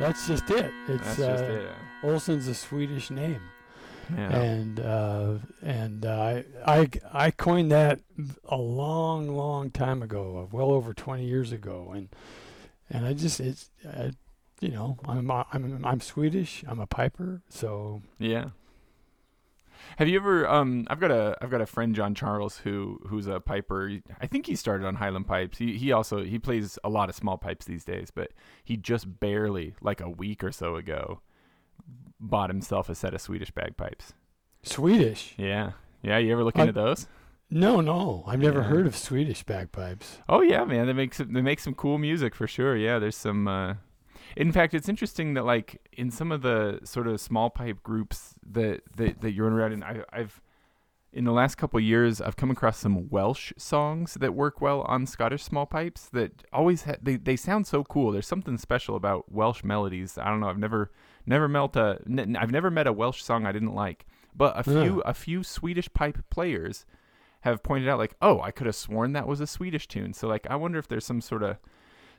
that's just it. It's That's uh, just it. Olsen's a Swedish name, Yeah. and uh, and uh, I I I coined that a long long time ago, well over 20 years ago, and and I just it's uh, you know I'm I'm I'm Swedish. I'm a piper, so Yeah. Have you ever? Um, I've got a I've got a friend John Charles who who's a piper. I think he started on Highland pipes. He he also he plays a lot of small pipes these days, but he just barely like a week or so ago bought himself a set of Swedish bagpipes. Swedish. Yeah, yeah. You ever look I- into those? No, no, I've never Yeah. heard of Swedish bagpipes. Oh yeah, man. They make some, they make some cool music for sure. Yeah, there's some. Uh, in fact, it's interesting that like in some of the sort of small pipe groups that that, that you're around in, I, I've in the last couple of years I've come across some Welsh songs that work well on Scottish small pipes that always ha- they they sound so cool. There's something special about Welsh melodies. I don't know. I've never never met a n- I've never met a Welsh song I didn't like, but a few hmm. a few Swedish pipe players have pointed out like, oh, I could have sworn that was a Swedish tune. So like, I wonder if there's some sort of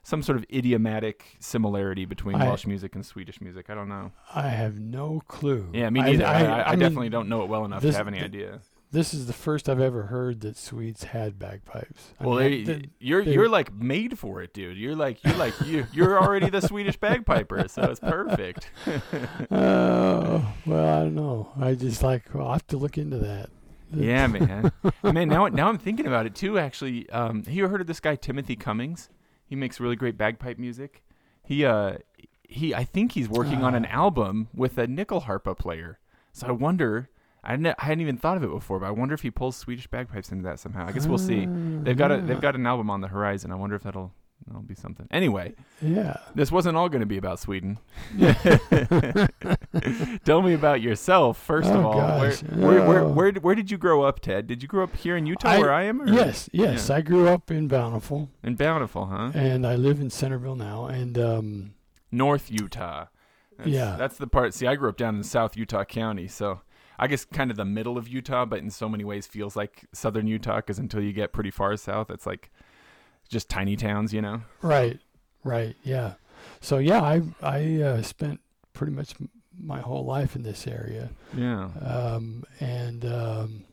some sort of idiomatic similarity between I- Welsh music and Swedish music. I don't know. I have no clue. Yeah, me neither. I, I, I, mean, definitely don't know it well enough this- to have any th- idea. This is the first I've ever heard that Swedes had bagpipes. Well, mean, they, th- you're they- you're like made for it, dude. You're like you're like you you're already the Swedish bagpiper, so it's perfect. Oh well, I don't know. I just like well, I have to look into that. yeah, man. man, now now I'm thinking about it too. Actually, um, have you heard of this guy Timothy Cummings? He makes really great bagpipe music. He uh he I think he's working on an Ah. album with a nyckelharpa player. So I wonder. I, ne- I hadn't even thought of it before, but I wonder if he pulls Swedish bagpipes into that somehow. I guess we'll see. They've got a they've got an album on the horizon. I wonder if that'll that'll be something. Anyway, Yeah. this wasn't all going to be about Sweden. Tell me about yourself first of Oh, all. Where, gosh. where, where, Oh. where, where did you grow up, Ted? Did you grow up here in Utah, I- where I am? Or? Yes, yes. I grew up in Bountiful, In Bountiful, huh? and I live in Centerville now. And um, North Utah. That's, Yeah. That's the part. See, I grew up down in South Utah County, so I guess kind of the middle of Utah, but in so many ways feels like southern Utah because until you get pretty far south, it's like just tiny towns, you know? right, right, yeah. So yeah, I I uh, spent pretty much my whole life in this area, Yeah. um, and um,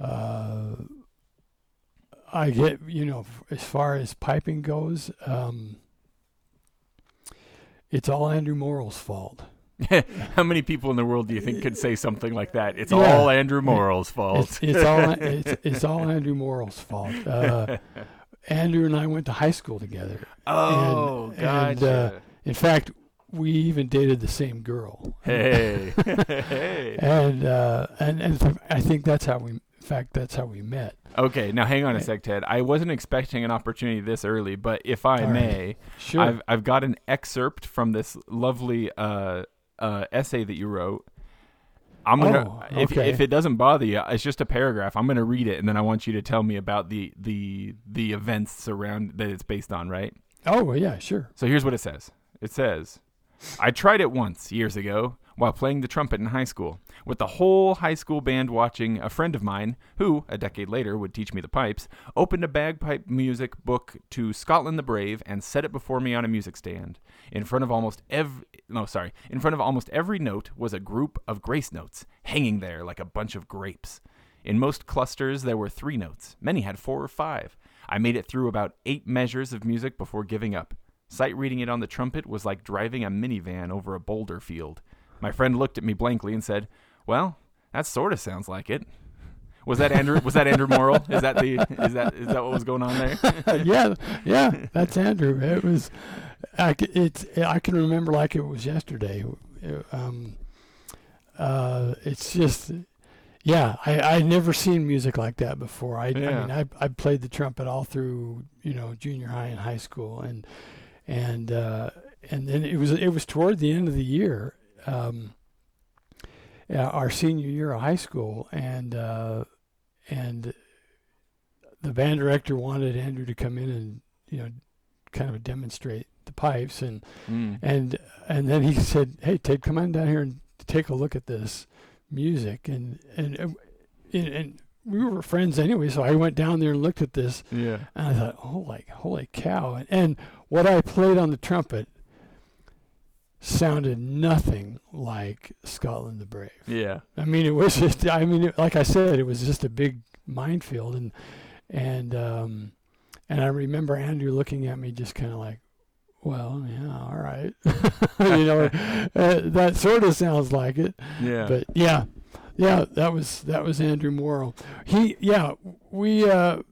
uh, I get you know as far as piping goes, um, it's all Andrew Morrill's fault. How many people in the world do you think could say something like that? It's Yeah. all Andrew Morrill's fault. It's, it's all it's, it's all Andrew Morrill's fault. Uh, Andrew and I went to high school together. oh, and, gotcha. uh, In fact, we even dated the same girl. hey, hey. And uh, and and I think that's how we. In fact, that's how we met. Okay, now hang on a sec, Ted. I wasn't expecting an opportunity this early, but if I All right. may, Sure. I've I've got an excerpt from this lovely uh, uh, essay that you wrote. I'm gonna Oh, if okay. if it doesn't bother you, it's just a paragraph. I'm gonna read it, and then I want you to tell me about the the the events around that it's based on. Right. oh well, yeah, sure. So here's what it says. It says, I tried it once years ago while playing the trumpet in high school. With the whole high school band watching, a friend of mine, who, a decade later, would teach me the pipes, opened a bagpipe music book to Scotland the Brave and set it before me on a music stand. In front of almost every no, sorry, in front of almost every note was a group of grace notes hanging there like a bunch of grapes. In most clusters, there were three notes. Many had four or five. I made it through about eight measures of music before giving up. Sight reading it on the trumpet was like driving a minivan over a boulder field. My friend looked at me blankly and said, "Well, that sort of sounds like it." Was that Andrew? Was that Andrew Morrill? Is that the? Is that is that what was going on there? yeah, yeah, that's Andrew. It was, I, it's, I can remember like it was yesterday. Um, uh, it's just, yeah, I I never seen music like that before. I, I mean, I I played the trumpet all through you know junior high and high school, and and uh, and then it was it was toward the end of the year. Um, yeah, our senior year of high school, and uh, and the band director wanted Andrew to come in and you know kind of demonstrate the pipes, and Mm. and and then he said, "Hey, Ted, come on down here and take a look at this music." And and and, and we were friends anyway, so I went down there and looked at this, Yeah. and I thought, "Holy, holy cow!" And, and what I played on the trumpet sounded nothing like Scotland the Brave. Yeah. I mean, it was just. I mean, it, like I said, it was just a big minefield, and and um, and I remember Andrew looking at me, just kind of like, "Well, yeah, all right," you know, uh, that sort of sounds like it. Yeah. But yeah, yeah, that was that was Andrew Morrill. He, yeah, we. Uh,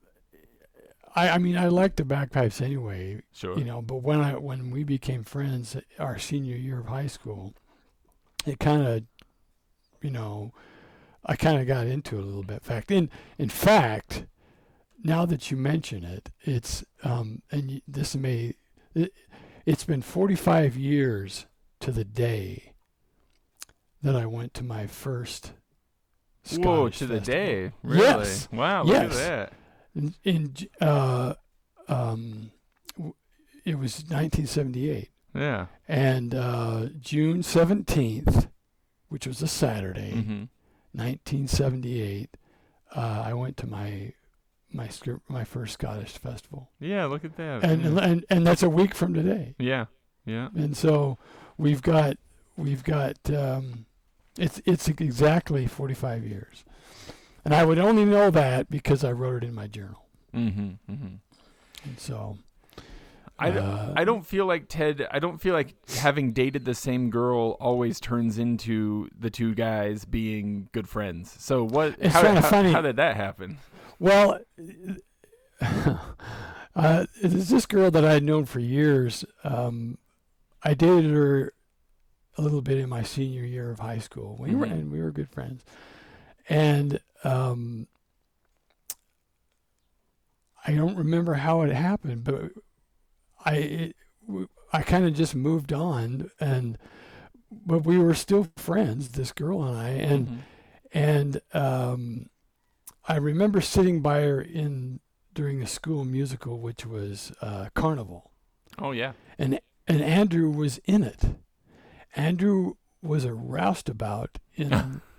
I, I mean, I liked the bagpipes anyway, sure. you know. But when I when we became friends, our senior year of high school, it kind of, you know, I kind of got into it a little bit. In fact, in in fact, now that you mention it, it's um, and this may, it, it's been 45 years to the day that I went to my first. Whoa, Scottish to the festival. day. Really? Yes. Wow, look Yes. at that. In, in uh, um, it was 1978. Yeah. And uh, June 17th, which was a Saturday, Mm-hmm. 1978, uh, I went to my my my first Scottish festival, Yeah, look at that. and, yeah. and and that's a week from today. yeah. Yeah. And so we've got we've got um, it's it's exactly 45 years, and I would only know that because I wrote it in my journal. Mm-hmm. Mm-hmm. And so I don't, uh, I don't feel like Ted. I don't feel like having dated the same girl always turns into the two guys being good friends. So what? It's how, kinda how, funny. how did that happen? Well, uh, there's this girl that I had known for years. Um, I dated her a little bit in my senior year of high school. We were Mhm. and we were good friends, and um, I don't remember how it happened, but I it, I kind of just moved on, and but we were still friends. This girl and I, and Mhm. and um, I remember sitting by her in during a school musical, which was uh, Carnival, oh yeah. and and Andrew was in it. Andrew was a roustabout in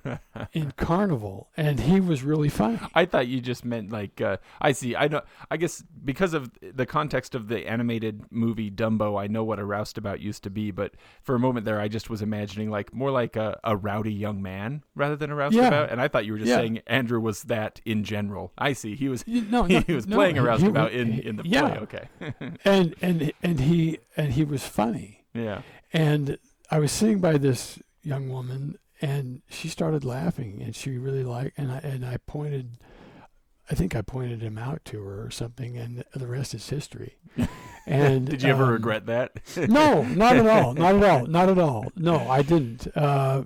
in Carnival, and he was really funny. I thought you just meant like uh, I see. I know. I guess because of the context of the animated movie Dumbo, I know what a roustabout used to be. But for a moment there, I just was imagining like more like a, a rowdy young man rather than a roustabout. And I thought you were just Yeah. saying Andrew was that in general. I see. He was No, no, he was no, playing a roustabout he- in in the yeah, play. Okay. and and and he and he was funny. yeah. And I was sitting by this young woman, and she started laughing, and she really liked. And I and I pointed, I think I pointed him out to her or something, and the rest is history. And Did you ever um, regret that? No, not at all, not at all, not at all. No, I didn't. Uh,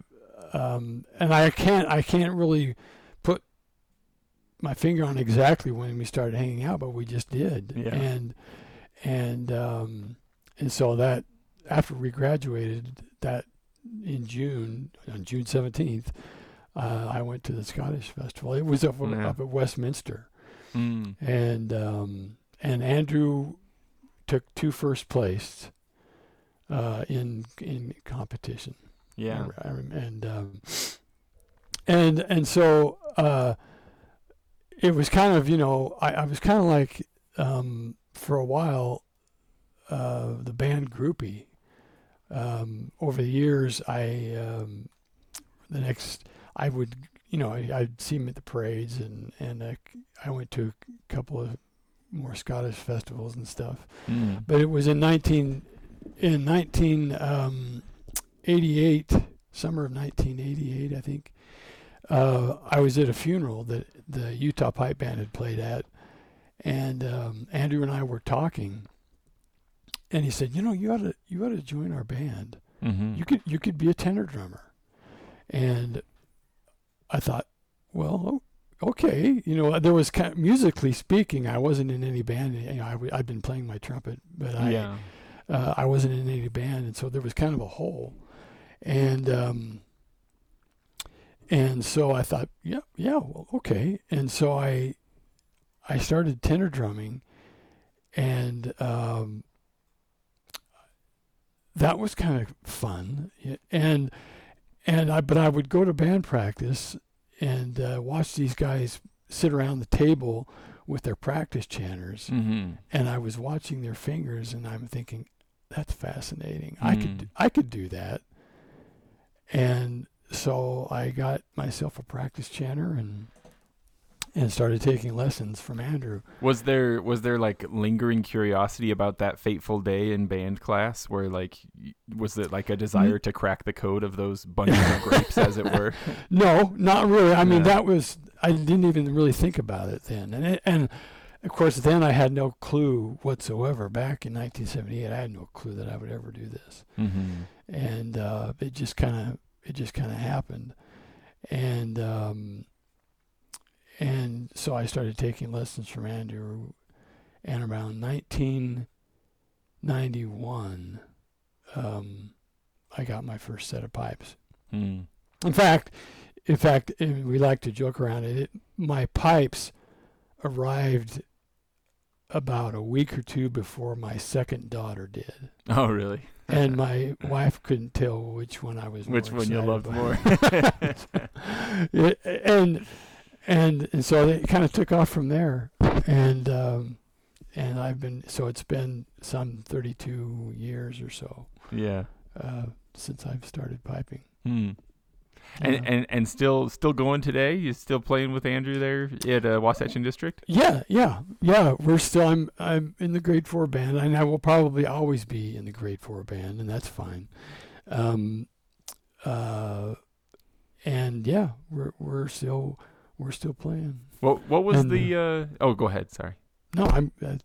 um, and I can't, I can't really put my finger on exactly when we started hanging out, but we just did. Yeah. And and um, and so that after we graduated, that in June, on June seventeenth, uh, I went to the Scottish Festival. It was up, Yeah. up at Westminster, Mm. and um, and Andrew took two first place uh, in in competition. Yeah. I, I and um, and and so uh, it was kind of you know I, I was kind of like um, for a while uh, the band groupie. Um, over the years, I um, the next I would you know I, I'd see him at the parades and and uh, I went to a couple of more Scottish festivals and stuff Mm. but it was in 19 in 1988 summer of 1988 i think uh, i was at a funeral that the utah pipe band had played at and um, andrew and i were talking and he said you know you ought to you ought to join our band. Mm-hmm. you could you could be a tenor drummer. And i thought well okay. You know there was kind musically speaking i wasn't in any band you know I, w- i'd been playing my trumpet but i yeah. uh, I wasn't in any band, and so there was kind of a hole, and um, and so I thought, yeah, yeah, well, okay, and so I I started tenor drumming, and um, that was kind of fun, and and I but I would go to band practice and uh, watch these guys sit around the table with their practice chanters Mm-hmm. and I was watching their fingers, and I'm thinking, that's fascinating. I could Mm. I could do that. And so I got myself a practice chanter and and started taking lessons from Andrew. Was there was there like lingering curiosity about that fateful day in band class where like was it like a desire to crack the code of those bunches of grapes as it were? No, not really. I mean, Yeah. that was I didn't even really think about it then, and it, and of course then I had no clue whatsoever. Back in 1978, I had no clue that I would ever do this, Mm-hmm. and uh, it just kind of it just kind of happened, and um, and so I started taking lessons from Andrew, and around 1991, um, I got my first set of pipes. Mm. In fact, in fact, eh, we like to joke around it. it. My pipes arrived about a week or two before my second daughter did, Oh really? and my wife couldn't tell which one I was. Which more one you loved more? It- and and and so it kind of took off from there, and um, and I've been so it's been some 32 years or so yeah. uh, since I've started piping. Hmm. And, and and still still going today? You still playing with Andrew there at uh, Wasatch and District? Yeah, yeah, yeah. We're still. I'm. I'm in the grade four band, and I will probably always be in the grade four band, and that's fine. Um, uh, and yeah, we're we're still we're still playing. What what was And, the? Uh, oh, go ahead. Sorry. No, I'm. Uh,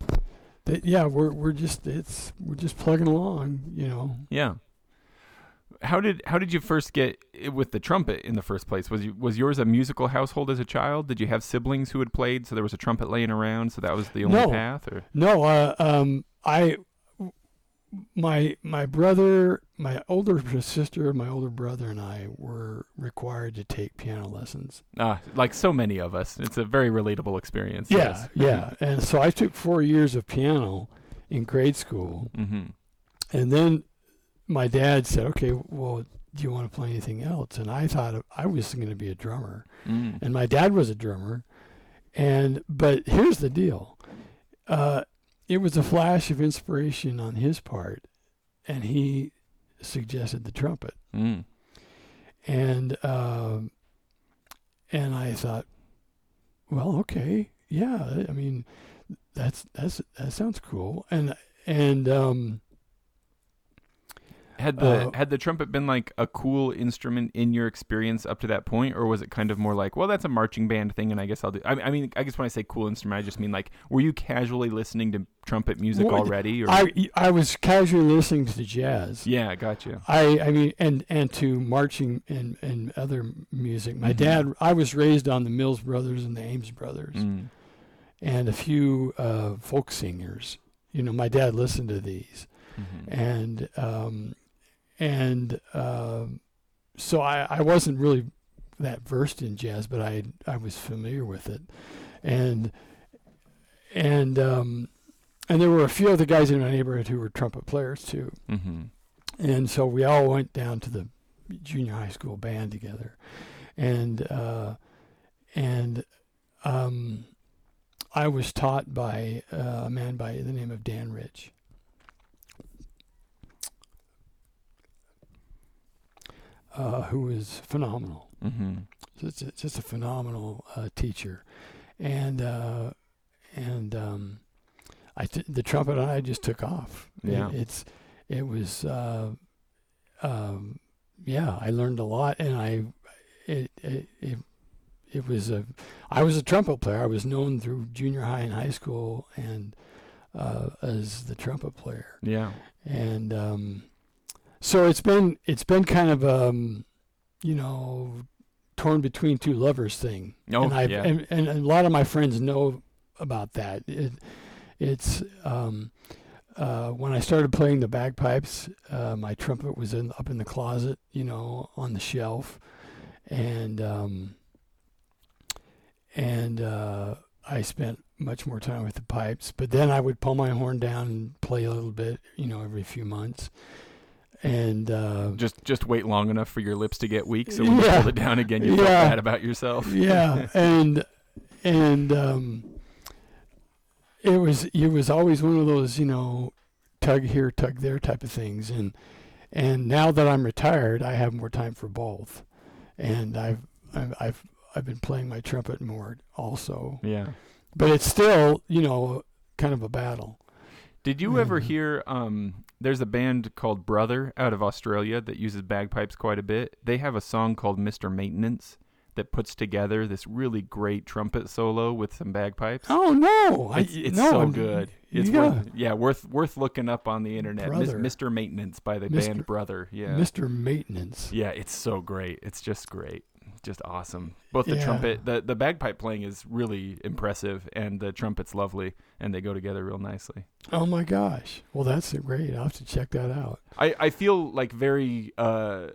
that, yeah, we're we're just it's we're just plugging along, you know. Yeah. How did how did you first get with the trumpet in the first place? Was you, was yours a musical household as a child? Did you have siblings who had played, so there was a trumpet laying around, so that was the only No. path? Or No, uh, um, I, my my brother, my older sister, my older brother, and I were required to take piano lessons. ah, like so many of us, it's a very relatable experience. Yeah, yeah. And so I took four years of piano in grade school, Mm-hmm. and then my dad said, "Okay, well, do you want to play anything else?" And I thought I was going to be a drummer, Mm. and my dad was a drummer, and but here's the deal, uh, it was a flash of inspiration on his part, and he suggested the trumpet, Mm. and um, and I thought, well, okay, yeah, I mean, that's that's that sounds cool, and and um, Had the Uh, had the trumpet been like a cool instrument in your experience up to that point, or was it kind of more like, well, that's a marching band thing, and I guess I'll do. I, I mean, I guess when I say cool instrument, I just mean like, were you casually listening to trumpet music Well, already? Or I I was casually listening to jazz. yeah, gotcha. I, I mean, and, and to marching and, and other music. My Mhm. dad, I was raised on the Mills Brothers and the Ames Brothers Mm. and a few uh, folk singers. You know, my dad listened to these. Mhm. And, um, and um, so I, I wasn't really that versed in jazz, but I, I was familiar with it. And, and, um, and there were a few other guys in my neighborhood who were trumpet players too. Mhm. And so we all went down to the junior high school band together, and uh, and um, I was taught by uh, a man by the name of Dan Rich. Uh, who was phenomenal. Mhm. Just a, just a phenomenal uh, teacher, and uh, and um, I t- the trumpet and I just took off. It- Yeah. it's it was uh, um, yeah. I learned a lot, and I it it. it it was a, I was a trumpet player. I was known through junior high and high school, and uh, as the trumpet player Yeah. and um, so it's been it's been kind of um, you know torn between two lovers thing. Oh, and, I've, yeah. and and a lot of my friends know about that. It, it's um, uh, when I started playing the bagpipes, uh, my trumpet was in up in the closet, you know, on the shelf, and um, and uh, I spent much more time with the pipes. But then I would pull my horn down and play a little bit, you know, every few months. And uh, Just just wait long enough for your lips to get weak, so when you Yeah. it down again, you Yeah. bad about yourself. yeah, and and um, it was it was always one of those, you know, tug here, tug there type of things. And and now that I'm retired, I have more time for both. And I've I've I've, I've been playing my trumpet more also. Yeah. But it's still, you know, kind of a battle. Did you ever Mhm. hear? Um, there's a band called Brother out of Australia that uses bagpipes quite a bit. They have a song called Mr. Maintenance that puts together this really great trumpet solo with some bagpipes. Oh no! It's, I, it's no, so I'm- good. It's gotta- worth, yeah, worth worth looking up on the internet. Brother. Mr. Maintenance by the Mr. band Brother. Yeah, Mr. Maintenance. yeah, it's so great. It's just great, just awesome. Both the Yeah. trumpet, the the bagpipe playing is really impressive, and the trumpet's lovely, and they go together real nicely. Oh my gosh! Well, that's great. I'll have to check that out. I, I feel like very uh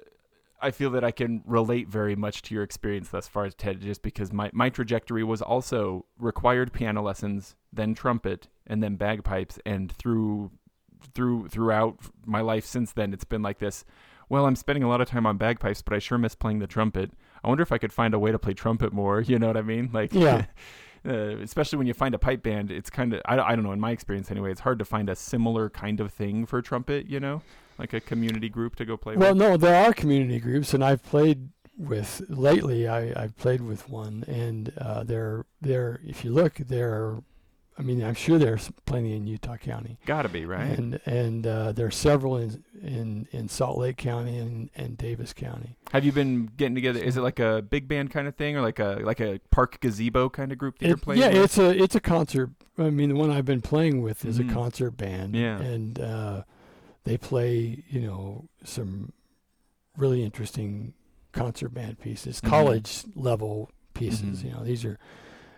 I feel that I can relate very much to your experience thus far, Ted, just because my, my trajectory was also required piano lessons, then trumpet, and then bagpipes, and through through throughout my life since then, it's been like this. Well, I'm spending a lot of time on bagpipes, but I sure miss playing the trumpet. I wonder if I could find a way to play trumpet more. You know what I mean? Like, Yeah. uh, especially when you find a pipe band, it's kind of I, I don't know. In my experience, anyway, it's hard to find a similar kind of thing for trumpet. You know, like a community group to go play with Well, with. no, there are community groups, and I've played with lately. I I've played with one, and uh, they're they're if you look, there. I mean, I'm sure there's plenty in Utah County, Gotta be right. and and uh, there are several in in in Salt Lake County and and Davis County. Have you been getting together? Is it like a big band kind of thing, or like a like a park gazebo kind of group that you're playing? yeah, with? it's a it's a concert. I mean, the one I've been playing with is Mhm. a concert band. Yeah. and uh, they play you know some really interesting concert band pieces, Mhm. college level pieces. Mhm. You know, these are,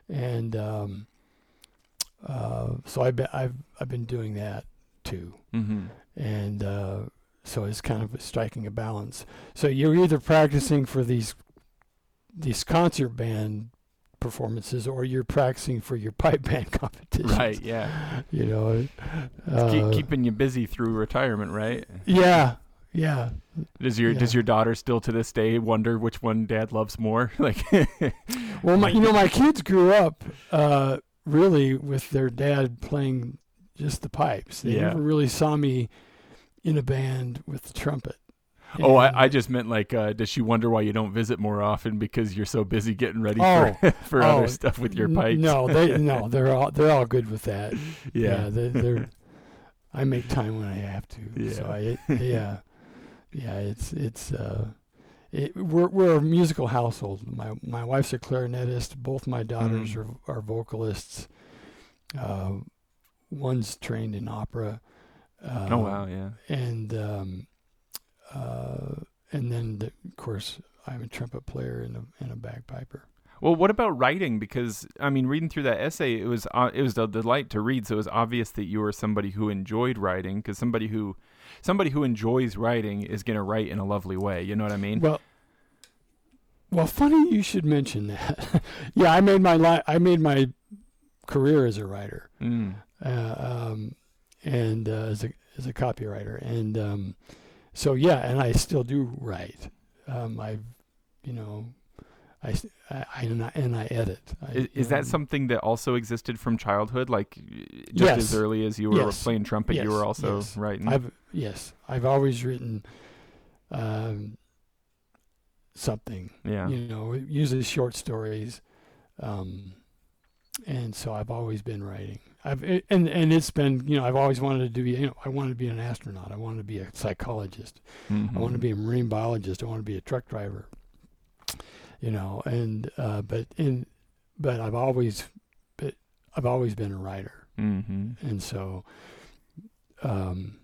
and um, uh, so I've been I've I've been doing that too, Mm-hmm. and uh, so it's kind of striking a balance. So you're either practicing for these these concert band performances, or you're practicing for your pipe band competitions. Right. Yeah. You know. It's keep, uh, keeping you busy through retirement, right? yeah. Yeah. Does your does your daughter still to this day wonder which one dad loves more? Like, Well, my, you know, my kids grew up uh, really with their dad playing just the pipes. They Yeah. never really saw me in a band with the trumpet. oh, I, I just meant like, uh, does she wonder why you don't visit more often because you're so busy getting ready Oh. for for Oh, other stuff with your pipes? No, they no, they're all they're all good with that. yeah. they, they're. I make time when I have to. So Yeah. I yeah, yeah. It's it's. Uh, it, we're we're a musical household. My my wife's a clarinetist. Both my daughters Mhm. are are vocalists. Uh, one's trained in opera. Uh, oh wow, yeah. And um, uh, and then the, of course I'm a trumpet player and a and a bagpiper. Well, what about writing? Because I mean, reading through that essay, it was uh, it was a delight to read. So it was obvious that you were somebody who enjoyed writing. Because somebody who somebody who enjoys writing is going to write in a lovely way. You know what I mean? Well, well, funny you should mention that. yeah, I made my li- I made my career as a writer, Mm. uh, um, and uh, as a as a copywriter, and um, so yeah, and I still do write. Um, I, you know, I, I- and I, and I edit. I, Is, is that um, something that also existed from childhood? Like just as early as you were Yes. playing trumpet, you were also Yes. writing. I've yes, I've always written um, something. yeah. you know, usually short stories. Um, and so I've always been writing. I've it- and and it's been you know I've always wanted to be you know I wanted to be an astronaut. I wanted to be a psychologist. I want to Mhm. be a marine biologist. I want to be a truck driver. You know, and uh, but in but I've always but I've always been a writer, Mhm. and so um,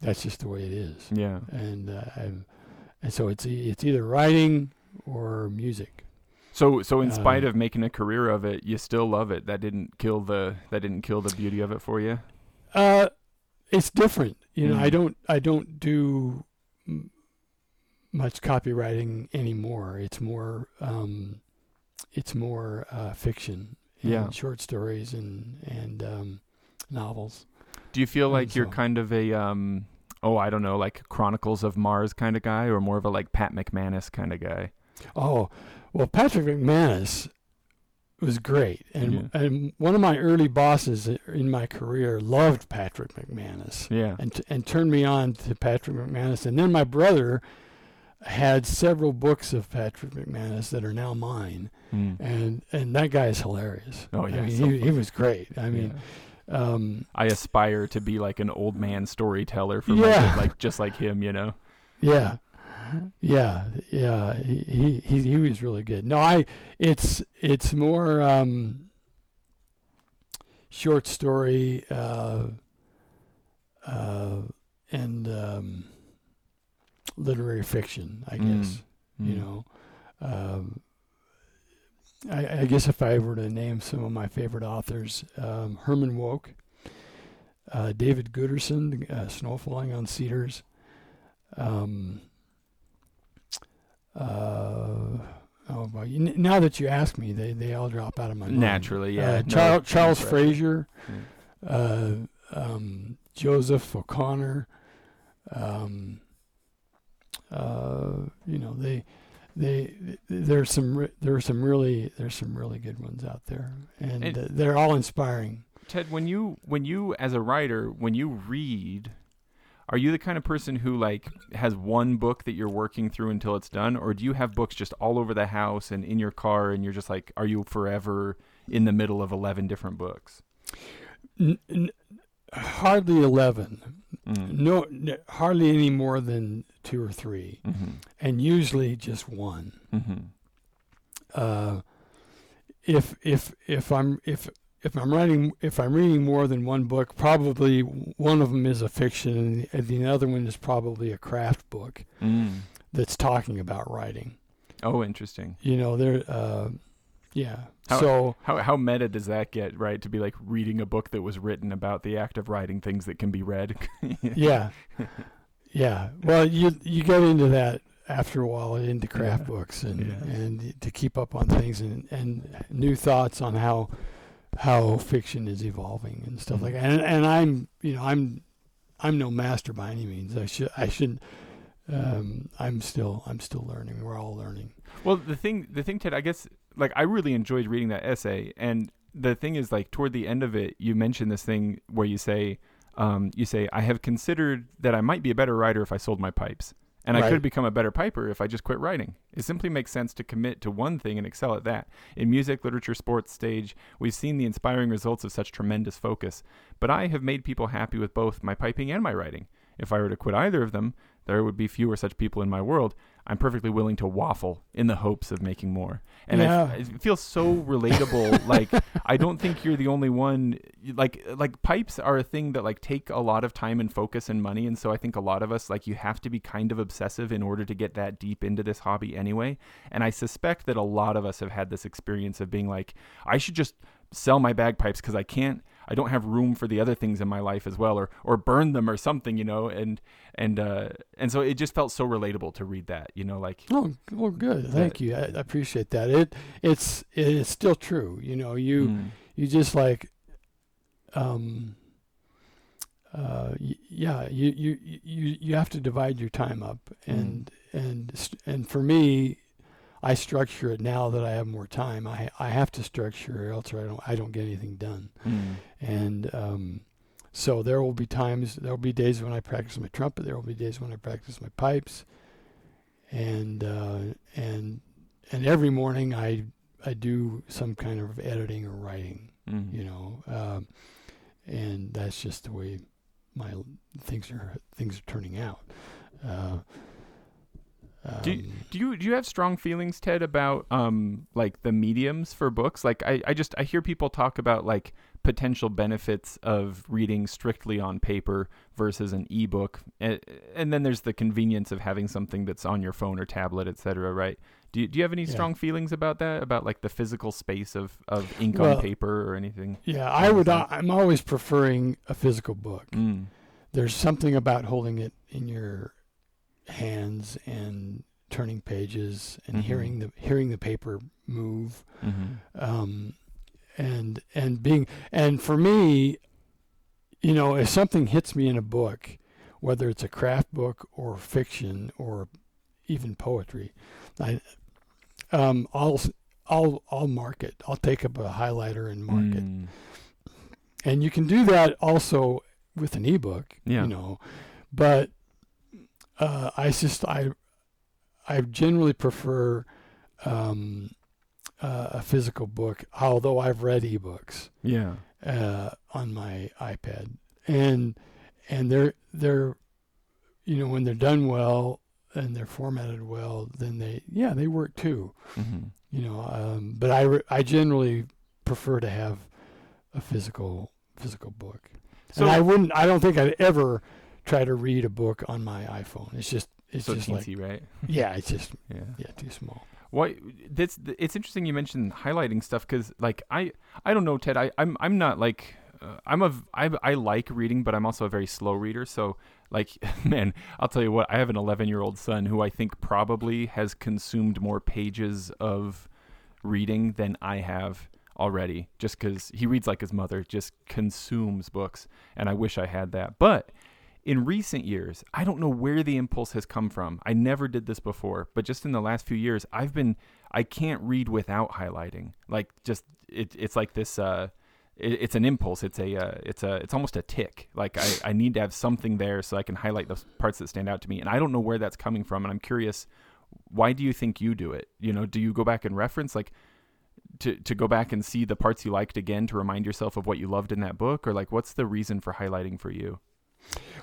that's just the way it is. Yeah. And uh, I'm, and so it's it's either writing or music. So so in spite Um, of making a career of it, you still love it. That didn't kill the that didn't kill the beauty of it for you. Uh, it's different. You know, I Mm. don't I don't do much copywriting anymore. It's more um, it's more uh, fiction, and Yeah. short stories and and um, novels. Do you feel And like you're so- kind of a um oh I don't know like Chronicles of Mars kind of guy, or more of a like Pat McManus kind of guy? Oh, well, Patrick McManus was great. And Yeah. and one of my early bosses in my career loved Patrick McManus Yeah. and t- and turned me on to Patrick McManus. And then my brother had several books of Patrick McManus that are now mine. Mm. And and that guy is hilarious. Oh, I yeah, mean, so he, he was great. I mean, Yeah. um, I aspire to be like an old man storyteller for Yeah. kid, like just like him, you know. Yeah. Yeah, yeah, he, he he he was really good. No, I it's it's more um short story uh uh and um literary fiction, I Mm, guess. You Mm. know. Um I, I guess if I were to name some of my favorite authors, um, Herman Wouk, uh, David Guterson, uh, Snow Falling on Cedars, um, uh, oh, well, you, now that you ask me, they, they all drop out of my mind. Naturally, yeah. Uh, No, Charles, fresh. Frazier, Yeah. uh, um, Joseph O'Connor, um, uh, you know they they there's some re- there's some really there's some really good ones out there and, And- uh, they're all inspiring. Ted, when you when you as a writer, when you read, are you the kind of person who like has one book that you're working through until it's done, or do you have books just all over the house and in your car, and you're just like, are you forever in the middle of eleven different books? N- n- hardly eleven, Mm. no, n- hardly any more than two or three, Mm-hmm. and usually just one. Mm-hmm. uh, if if if I'm if if I'm writing if I'm reading more than one book, probably one of them is a fiction, and the, the other one is probably a craft book Mm. that's talking about writing. Oh, interesting. You know, there. Uh, yeah. How- so How how meta does that get? Right to be like reading a book that was written about the act of writing things that can be read. yeah, yeah. Well, you you get into that after a while into craft Yeah. books and Yeah. and to keep up on things and and new thoughts on how how fiction is evolving and stuff like that. And and I'm you know I'm I'm no master by any means. I should I should um I'm still I'm still learning. We're all learning. Well, the thing, the thing, Ted, I guess, like, I really enjoyed reading that essay, and the thing is, like, toward the end of it, you mention this thing where you say, um, you say, I have considered that I might be a better writer if I sold my pipes, and I could become a better piper if I just quit writing. It simply makes sense to commit to one thing and excel at that. In music, literature, sports, stage, we've seen the inspiring results of such tremendous focus. But I have made people happy with both my piping and my writing. If I were to quit either of them, there would be fewer such people in my world. I'm perfectly willing to waffle in the hopes of making more. And I Yeah. it feels so relatable. like I don't think you're the only one. Like like pipes are a thing that like take a lot of time and focus and money, and so I think a lot of us like you have to be kind of obsessive in order to get that deep into this hobby anyway. And I suspect that a lot of us have had this experience of being like, I should just sell my bagpipes because I can't. I don't have room for the other things in my life as well, or or burn them or something, you know. And and uh, and so it just felt so relatable to read that, you know, like Oh, well, good. Thank you. I, I appreciate that. It it's it is still true. You know, you mm, you just like um uh y- yeah you, you you you have to divide your time up and and and for me I structure it now that I have more time I I have to structure or else I don't I don't get anything done mm, and um so there will be times there will be days when I practice my trumpet there will be days when I practice my pipes and uh and and every morning I I do some kind of editing or writing mm. you know, um, and that's just the way my things are things are turning out. Uh, Do um, Do you do you have strong feelings, Ted, about um like the mediums for books? Like I, I just I hear people talk about like potential benefits of reading strictly on paper versus an ebook, and, and then there's the convenience of having something that's on your phone or tablet, etc. Right? Do you, do you have any Yeah. strong feelings about that? About like the physical space of of ink Well, on paper or anything? yeah, I would. uh, I'm always preferring a physical book. Mm. There's something about holding it in your hands and turning pages and Mhm. hearing the hearing the paper move. hmm um, and and being and for me, you know, if something hits me in a book, whether it's a craft book or fiction or even poetry, I um, I'll I'll I'll mark it. I'll take up a highlighter and mark it. Mm. And you can do that also with an ebook, Yeah. you know. But uh, I just I I generally prefer um, uh, a physical book, although I've read ebooks Yeah. uh, on my iPad, and and they're they're you know when they're done well and they're formatted well, then they yeah they work too. hmm You know, um, but I re- I generally prefer to have a physical physical book. So and I wouldn't. I don't think I'd ever try to read a book on my iPhone. It's just it's so just like right? yeah, it's just Yeah. yeah too small. Why? That's it's interesting you mentioned highlighting stuff because like I I don't know Ted I I'm I'm not like uh, I'm a I I like reading but I'm also a very slow reader so like man I'll tell you what I have an 11 year old son who I think probably has consumed more pages of reading than I have already just because he reads like his mother just consumes books and I wish I had that but in recent years, I don't know where the impulse has come from. I never did this before, but just in the last few years, I've been I can't read without highlighting. Like just it, it's like this uh it, it's an impulse. It's a uh, it's a it's almost a tick. Like I, I need to have something there so I can highlight those parts that stand out to me. And I don't know where that's coming from and I'm curious why do you think you do it? You know, do you go back and reference like to to go back and see the parts you liked again to remind yourself of what you loved in that book or like what's the reason for highlighting for you?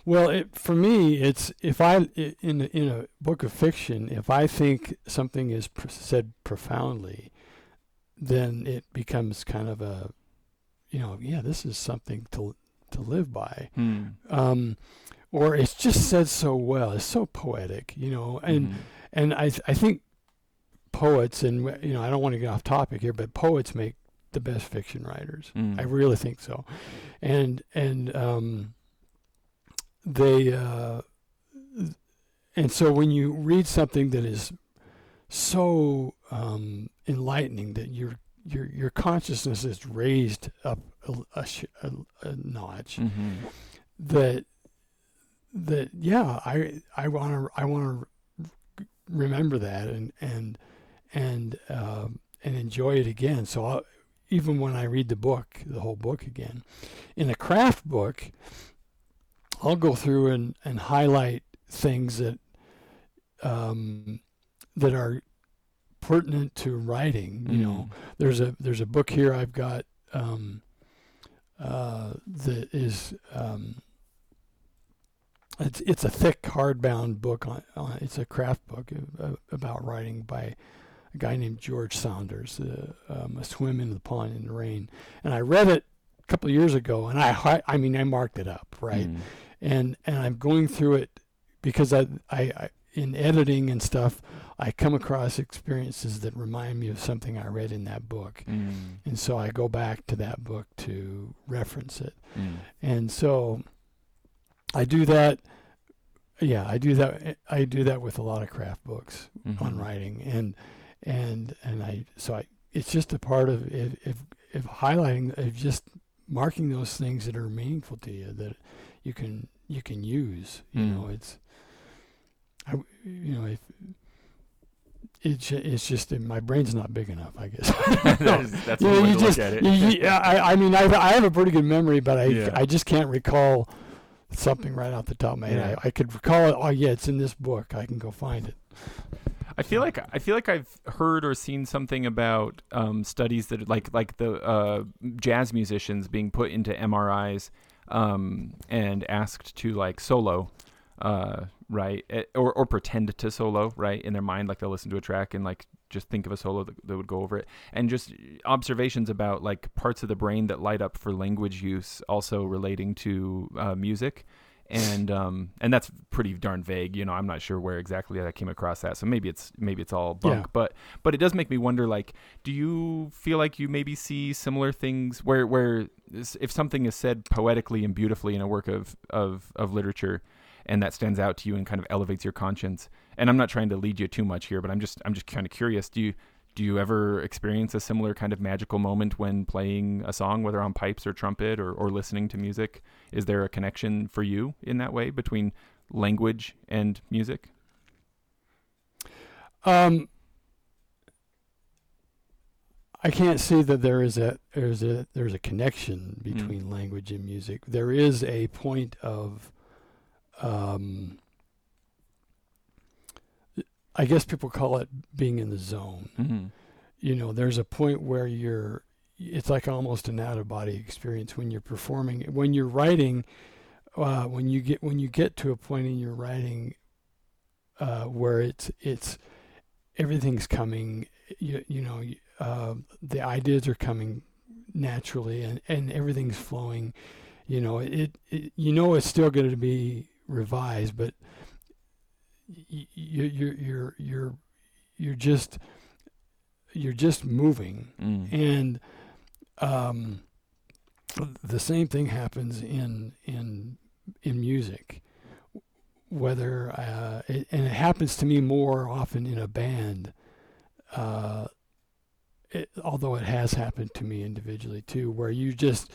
Well, it, for me, it's if I in a- in a book of fiction, if I think something is pr- said profoundly, then it becomes kind of a, you know, yeah, this is something to to live by. Hmm. Um, or it's just said so well. It's so poetic, you know, and Mhm. and I th- I think poets and you know I don't want to get off topic here, but poets make the best fiction writers. Mm. I really think so, and and um, they uh, and so when you read something that is so um, enlightening that your your your consciousness is raised up a, a, a, a notch Mhm. that that yeah I I want to I want to remember that and and and um, and enjoy it again so I'll, even when I read the book the whole book again in a craft book I'll go through and and highlight things that um that are pertinent to writing you know Mm. there's a there's a book here I've got um, uh, that is um, it's it's a thick hardbound book on, on it's a craft book uh, about writing by a guy named George Saunders uh, um, a swim in the pond in the rain and I read it a couple of years ago and I I mean I marked it up right Mm. And and I'm going through it because I, I, I in editing and stuff I come across experiences that remind me of something I read in that book Mm. and so I go back to that book to reference it Mm. and so I do that yeah I do that I do that with a lot of craft books on Mhm. writing and and and I so I it's just a part of if if, if highlighting if just marking those things that are meaningful to you that you can you can use you Mm. know it's I you know if it's it's just that my brain's not big enough I guess that's that's you know, way you to just, look at it. you- I, I mean, I, I have a pretty good memory, but I, Yeah. I just can't recall something right off the top of my head. Yeah. I, I could recall it. Oh, yeah, it's in this book. I can go find it. I feel like I feel like I've heard or seen something about um, studies that like like the uh, jazz musicians being put into MRIs um, and asked to like solo, uh, right, Eh, or or pretend to solo, right, in their mind, like they'll listen to a track and like just think of a solo that, that would go over it, and just observations about like parts of the brain that light up for language use, also relating to uh, music and um and that's pretty darn vague you know i'm not sure where exactly i came across that so maybe it's maybe it's all bunk Yeah. but but it does make me wonder like do you feel like you maybe see similar things where where if something is said poetically and beautifully in a work of of of literature and that stands out to you and kind of elevates your conscience and i'm not trying to lead you too much here but i'm just i'm just kind of curious do you do you ever experience a similar kind of magical moment when playing a song whether on pipes or trumpet or, or listening to music is there a connection for you in that way between language and music? Um, I can't see that there is a there's a there's a connection Mm. between language and music. There is a point of, um, I guess people call it being in the zone. Mhm. You know, there's a point where you're. It's like almost an out of body experience when you're performing. When you're writing, uh, when you get when you get to a point in your writing uh, where it's it's everything's coming. You you know uh, the ideas are coming naturally and and everything's flowing. You know it, it you know it's still going to be revised, but you you're you're you're you're just you're just moving Mm. and um, the same thing happens in in in music. Whether uh, it, and it happens to me more often in a band, uh, it, although it has happened to me individually too, where you just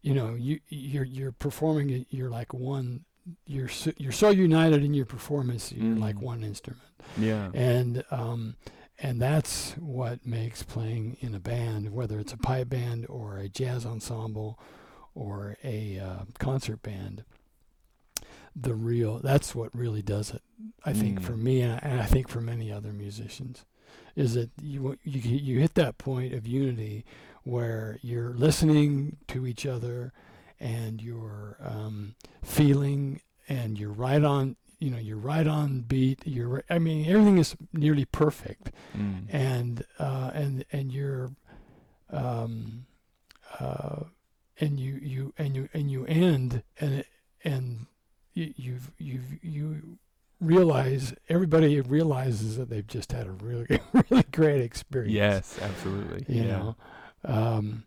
you know you you're you're performing it, you're like one you're so, you're so united in your performance you're like Mm. one instrument Yeah. and um, and that's what makes playing in a band, whether it's a pipe band or a jazz ensemble or a uh, concert band, the real that's what really does it. I think Mm. for me, and I, and I think for many other musicians, is that you you you hit that point of unity where you're listening to each other and you're um, feeling and you're right on you know you're right on beat you're i mean everything is nearly perfect Mm. and uh and and you're um uh and you you and you and you end and and you you've you've you realize everybody realizes that they've just had a really really great experience Yes, absolutely. you yeah. know um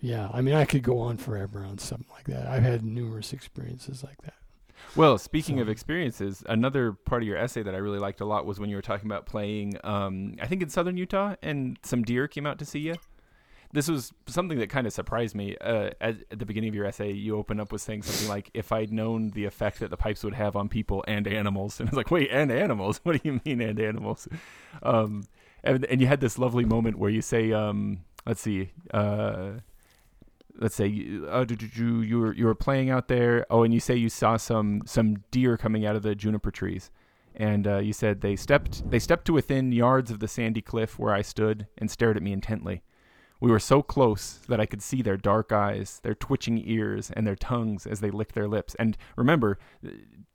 yeah i mean i could go on forever on something like that i've had numerous experiences like that Well, speaking of experiences, another part of your essay that I really liked a lot was when you were talking about playing, um, I think in southern Utah, and some deer came out to see you. This was something that kind of surprised me. Uh, at, at the beginning of your essay, you open up with saying something like, "If I'd known the effect that the pipes would have on people and animals," and I was like, "Wait, and animals? What do you mean and animals?" Um, and, and you had this lovely moment where you say, um, "Let's see." Uh, let's say you- uh, do- you were you were playing out there. Oh, and you say you saw some some deer coming out of the juniper trees, and uh, you said they stepped they stepped to within yards of the sandy cliff where I stood and stared at me intently. We were so close that I could see their dark eyes, their twitching ears, and their tongues as they licked their lips. And remember, uh,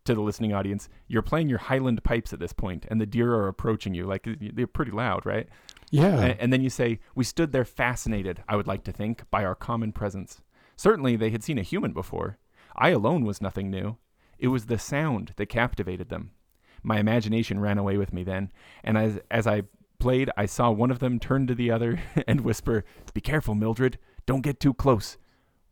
to the listening audience, you're playing your Highland pipes at this point, and the deer are approaching you. Like they're pretty loud, right? Yeah A- And then you say, We stood there fascinated, I would like to think, by our common presence. Certainly they had seen a human before. I alone was nothing new. It was the sound that captivated them. My imagination ran away with me then, and as, as I played, I saw one of them turn to the other and whisper, Be careful, Mildred. Don't get too close.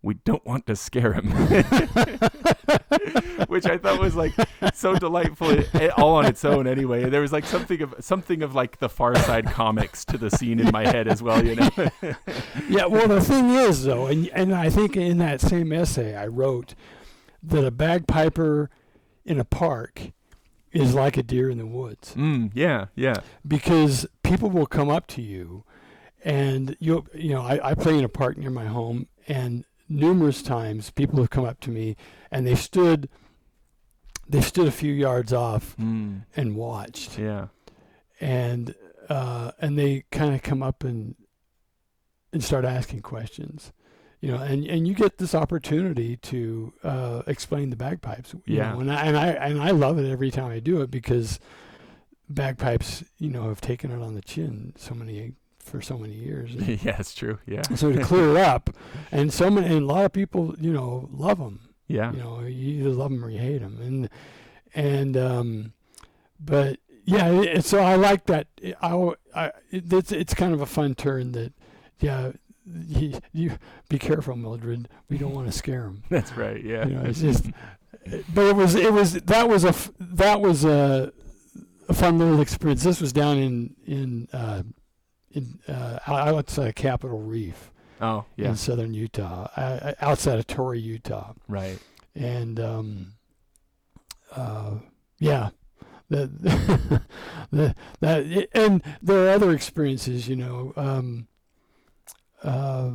We don't want to scare him. Which I thought was like so delightful, all on its own. Anyway, there was like something of something of like the Far Side comics to the scene in my head as well. You know, yeah well the thing is though and and i think in that same essay i wrote that a bagpiper in a park is like a deer in the woods mm, yeah, yeah, because people will come up to you and you you know I, I play in a park near my home and numerous times people have come up to me and they stood they stood a few yards off mm, and watched yeah, and uh, and they kind of come up and and start asking questions, you know, and, and you get this opportunity to uh, explain the bagpipes, you Yeah. know, and I and I and I love it every time I do it because bagpipes, you know, have taken it on the chin so many for so many years. Yeah. It's true. Yeah, so to clear it up, and so many, and a lot of people, you know, love them. Yeah, You know, you either love them or you hate them, and and um, but yeah, it, so I like that. I, I it's it's kind of a fun turn that, yeah, you, you be careful, Mildred. We don't want to scare them. That's right. Yeah, You know, it's just, but it was it was that was a that was a, a fun little experience. This was down in in uh, in uh, outside Capitol Reef oh, yeah, in southern Utah, uh, outside of Torrey, Utah right. and um, uh, yeah, that the, that and there are other experiences. You know, um, uh,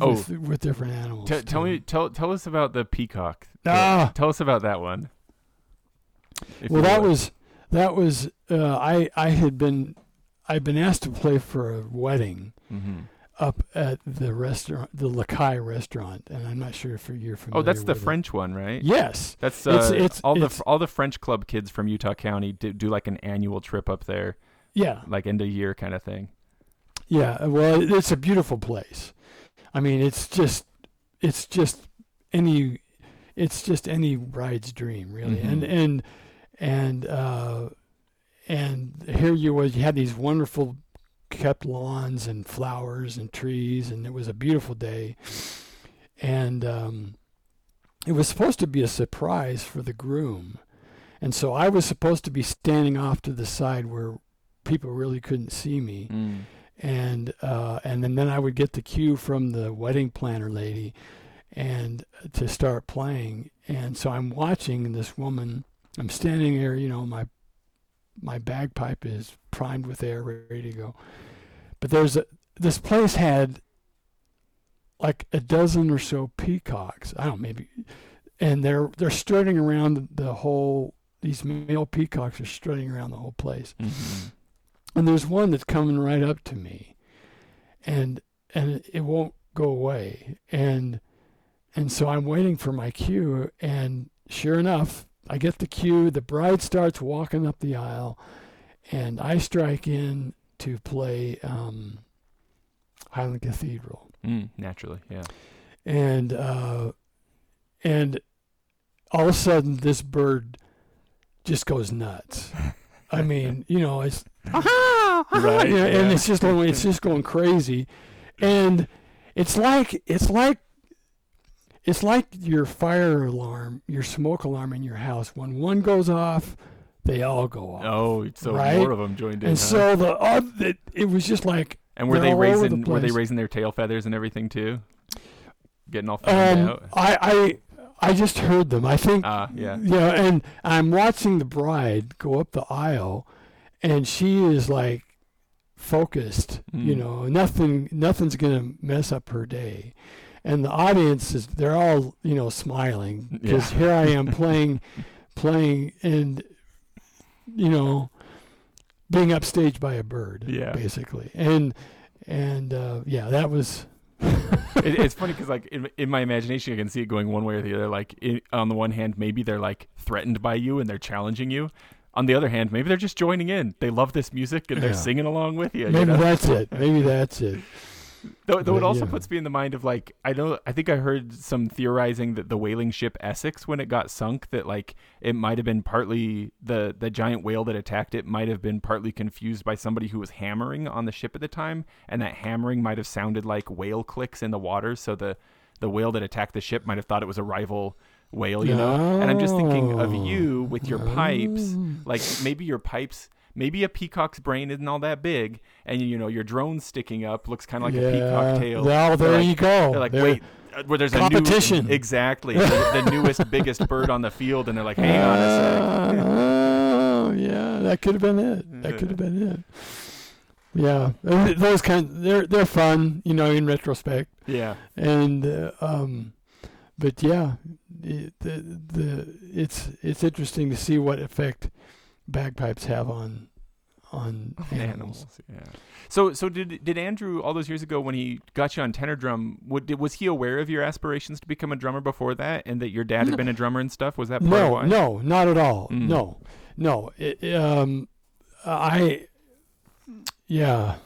Oh. with, with different animals. T- tell me, tell tell us about the peacock. Ah! Tell us about that one. Well, that would. was that was uh, I I had been I'd been asked to play for a wedding Mhm. Up at the restaurant, the La Caille restaurant, and I'm not sure if you're familiar. Oh, that's the it. French one, right? Yes, That's uh, It's- it's- all it's- the all the French club kids from Utah County do, do like an annual trip up there, yeah, like end of year kind of thing. yeah. Well, it's a beautiful place. I mean, it's just it's just any it's just any bride's dream, really. Mhm. And and and uh, and here you was you had these wonderful kept lawns and flowers and trees, and it was a beautiful day. And um, it was supposed to be a surprise for the groom, and so I was supposed to be standing off to the side where people really couldn't see me Mm. and uh, and then, then I would get the cue from the wedding planner lady, and to start playing. And so I'm watching this woman. I'm standing there, you know, my my bagpipe is primed with air, ready to go. But there's a this place had like a dozen or so peacocks. I don't maybe, and they're they're strutting around the whole. These male peacocks are strutting around the whole place Mhm. and there's one that's coming right up to me and and it won't go away and and so i'm waiting for my cue and sure enough i get the cue the bride starts walking up the aisle and i strike in to play um, highland cathedral. Mm, naturally, yeah. and uh, and all of a sudden this bird just goes nuts. I mean you know it's Right, yeah, and it's just going, it's just going crazy, and it's like it's like it's like your fire alarm, your smoke alarm in your house. When one goes off, they all go off. Oh, so Right? more of them joined in. and huh? so the uh, it, it was just like and were they over the raising were they raising their tail feathers and everything too? Getting all fanned um, out. I I I just heard them. I think Ah, yeah. Yeah, and I'm watching the bride go up the aisle, and she is like focused. You Mm. know, nothing, nothing's gonna mess up her day, and the audience is they're all you know smiling because Yeah. here I am playing, playing, and you know, being upstaged by a bird. Yeah. basically, and and uh, yeah, that was. it, it's funny because like in, in my imagination i can see it going one way or the other like i on the one hand maybe they're like threatened by you and they're challenging you on the other hand maybe they're just joining in they love this music and they're Yeah. singing along with you, you Maybe know? that's it. Maybe that's it. though, though it also yeah. puts me in the mind of like i know i think i heard some theorizing that the whaling ship essex when it got sunk that like it might have been partly the the giant whale that attacked it might have been partly confused by somebody who was hammering on the ship at the time and that hammering might have sounded like whale clicks in the water so the the whale that attacked the ship might have thought it was a rival whale you know and i'm just thinking of you with your pipes Oh. like maybe your pipes maybe a peacock's brain isn't all that big and you know your drone sticking up looks kind of like a peacock tail Well, there like- you go. they're like There- wait uh, where there's a Competition. new exactly the, the newest biggest bird on the field and they're like hang on a sec Oh, yeah, that could have been it. That could have been it. Yeah, those kind they're they're fun, you know, in retrospect. yeah And uh, um, but yeah, the the it's it's interesting to see what effect bagpipes have on on animals. animals yeah so so did did andrew all those years ago when he got you on tenor drum would, did, was he aware of your aspirations to become a drummer before that and that your dad had been a drummer and stuff was that part No, no, not at all. Mm. No, no. It, um, I, yeah,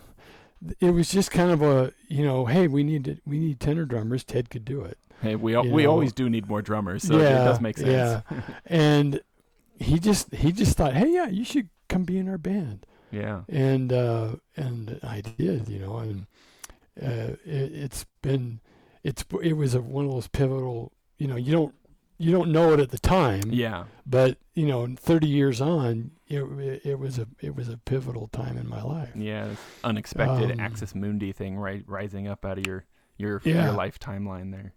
it was just kind of a you know, hey, we need to, we need tenor drummers. Ted could do it. hey we al- we know, always do need more drummers so yeah, it does make sense Yeah, and he just he just thought, hey, yeah, you should come be in our band, yeah. And uh, and I did, you know, and uh, it, it's been it's it was a, one of those pivotal, you know, you don't you don't know it at the time, yeah. But you know 30 years on it, it, it was a it was a pivotal time in my life. Yeah, unexpected Um, Axis Mundi thing, right, rising up out of your your Yeah. your life timeline there.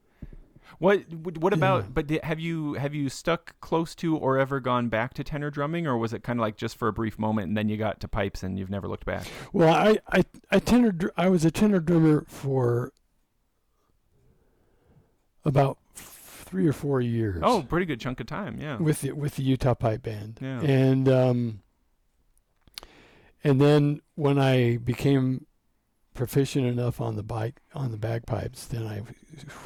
What what about? Yeah. But di- have you have you stuck close to or ever gone back to tenor drumming, or was it kind of like just for a brief moment and then you got to pipes and you've never looked back? Well, I I I tenor I was a tenor drummer for about three or four years. Oh, pretty good chunk of time. Yeah. with the with the Utah Pipe Band. Yeah. And um, and then when I became proficient enough on the bike on the bagpipes, then I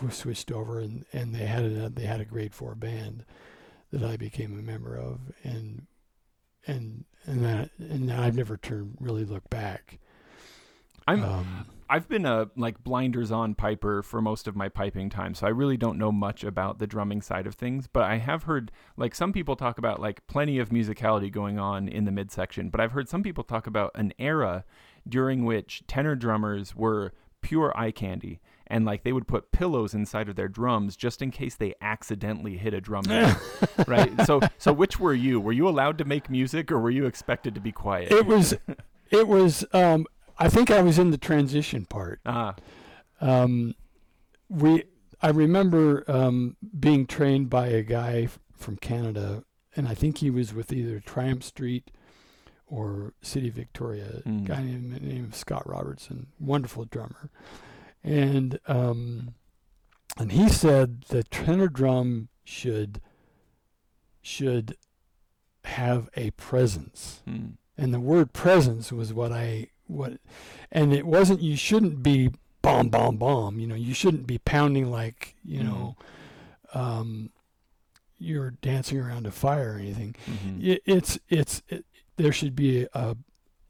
switched over and, and they had a they had a grade four band that I became a member of and and and that and I've never turned really looked back. I'm um, I've been a like blinders on piper for most of my piping time, so I really don't know much about the drumming side of things. But I have heard like some people talk about like plenty of musicality going on in the midsection, but I've heard some people talk about an era during which tenor drummers were pure eye candy. And like they would put pillows inside of their drums just in case they accidentally hit a drum right? So, so which were you? Were you allowed to make music, or were you expected to be quiet? it was it was um, I think I was in the transition part. Ah, Um, we, I remember um, being trained by a guy f- from Canada, and I think he was with either Triumph Street or City Victoria. Mm. guy named, named Scott Robertson, wonderful drummer, and um, and he said the tenor drum should should have a presence hmm. and the word presence was what I what and it wasn't you shouldn't be bomb bomb bomb you know you shouldn't be pounding like you know um you're dancing around a fire or anything Mhm. it, it's it's it, there should be a,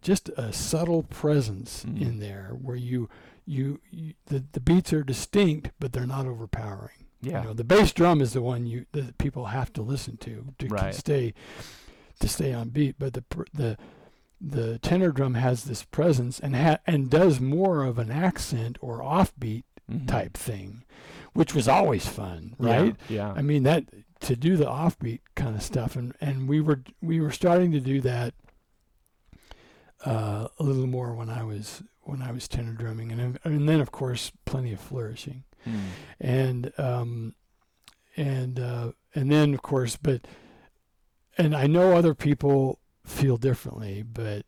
just a subtle presence Mhm. in there where you you, you the, the beats are distinct but they're not overpowering yeah. you know, the bass drum is the one you that people have to listen to to Right. stay to stay on beat. But the the the tenor drum has this presence and ha- and does more of an accent or offbeat Mhm. type thing, which was always fun, Yeah, right? Yeah. I mean that to do the offbeat kind of stuff, and and we were we were starting to do that uh, a little more when I was when I was tenor drumming, and and then of course plenty of flourishing Mm. and um, and uh, and then of course, but and I know other people feel differently, but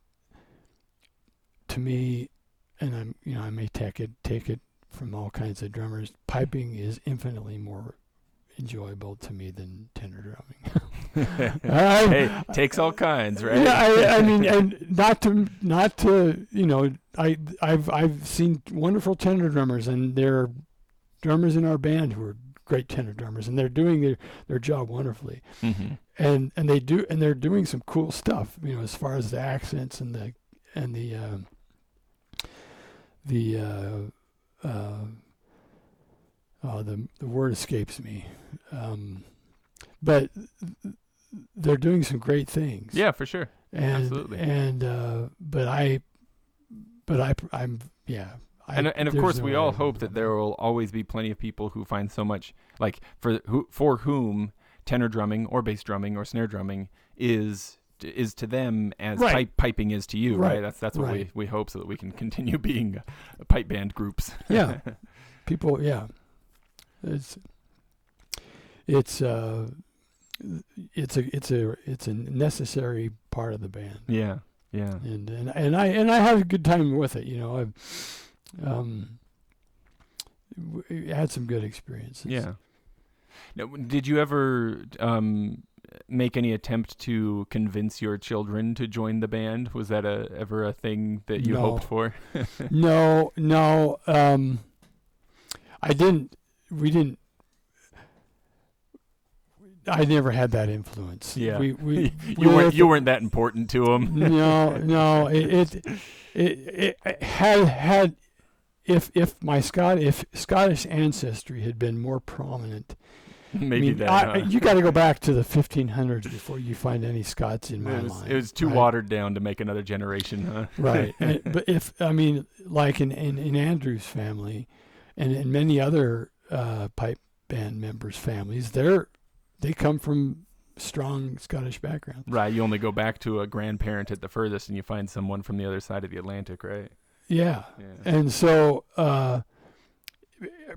to me, and I'm you know I may take it take it from all kinds of drummers. Piping is infinitely more enjoyable to me than tenor drumming. I- hey, takes all kinds, right? yeah, I, I mean, and not to not to you know, I I've I've seen wonderful tenor drummers, and there are drummers in our band who are great tenor drummers, and they're doing their their job wonderfully, hmm and and they do and they're doing some cool stuff, you know, as far as the accents and the and the um, the uh, uh, oh the the word escapes me, um, but they're doing some great things Yeah, for sure. and Absolutely. and uh, but I, but I I'm yeah. I, and and of course, no we all hope that there will always be plenty of people who find so much like for who for whom tenor drumming or bass drumming or snare drumming is is to them as Right. pipe, piping is to you, right? Right. That's that's what Right. we, we hope so that we can continue being pipe band groups. Yeah. people. Yeah, it's it's uh it's a it's a it's a necessary part of the band, yeah, yeah. and and and I and I have a good time with it. You know, I've um had some good experiences. Yeah. Now, did you ever um, make any attempt to convince your children to join the band? Was that a ever a thing that you No. hoped for? No, no. Um, I didn't. We didn't. I never had that influence. Yeah. We we you we weren't you weren't that important to them. no, no. It, it it it had had if if my Scot if Scottish ancestry had been more prominent. Maybe I mean, that. I, huh? you got to go back to the 1500s before you find any Scots in my it was, line. it was too right? watered down to make another generation, huh? right and, but if i mean like in, in, in andrew's family and in many other uh, pipe band members families they're they come from strong scottish backgrounds Right. You only go back to a grandparent at the furthest, and you find someone from the other side of the Atlantic, right? yeah Yeah. and so uh,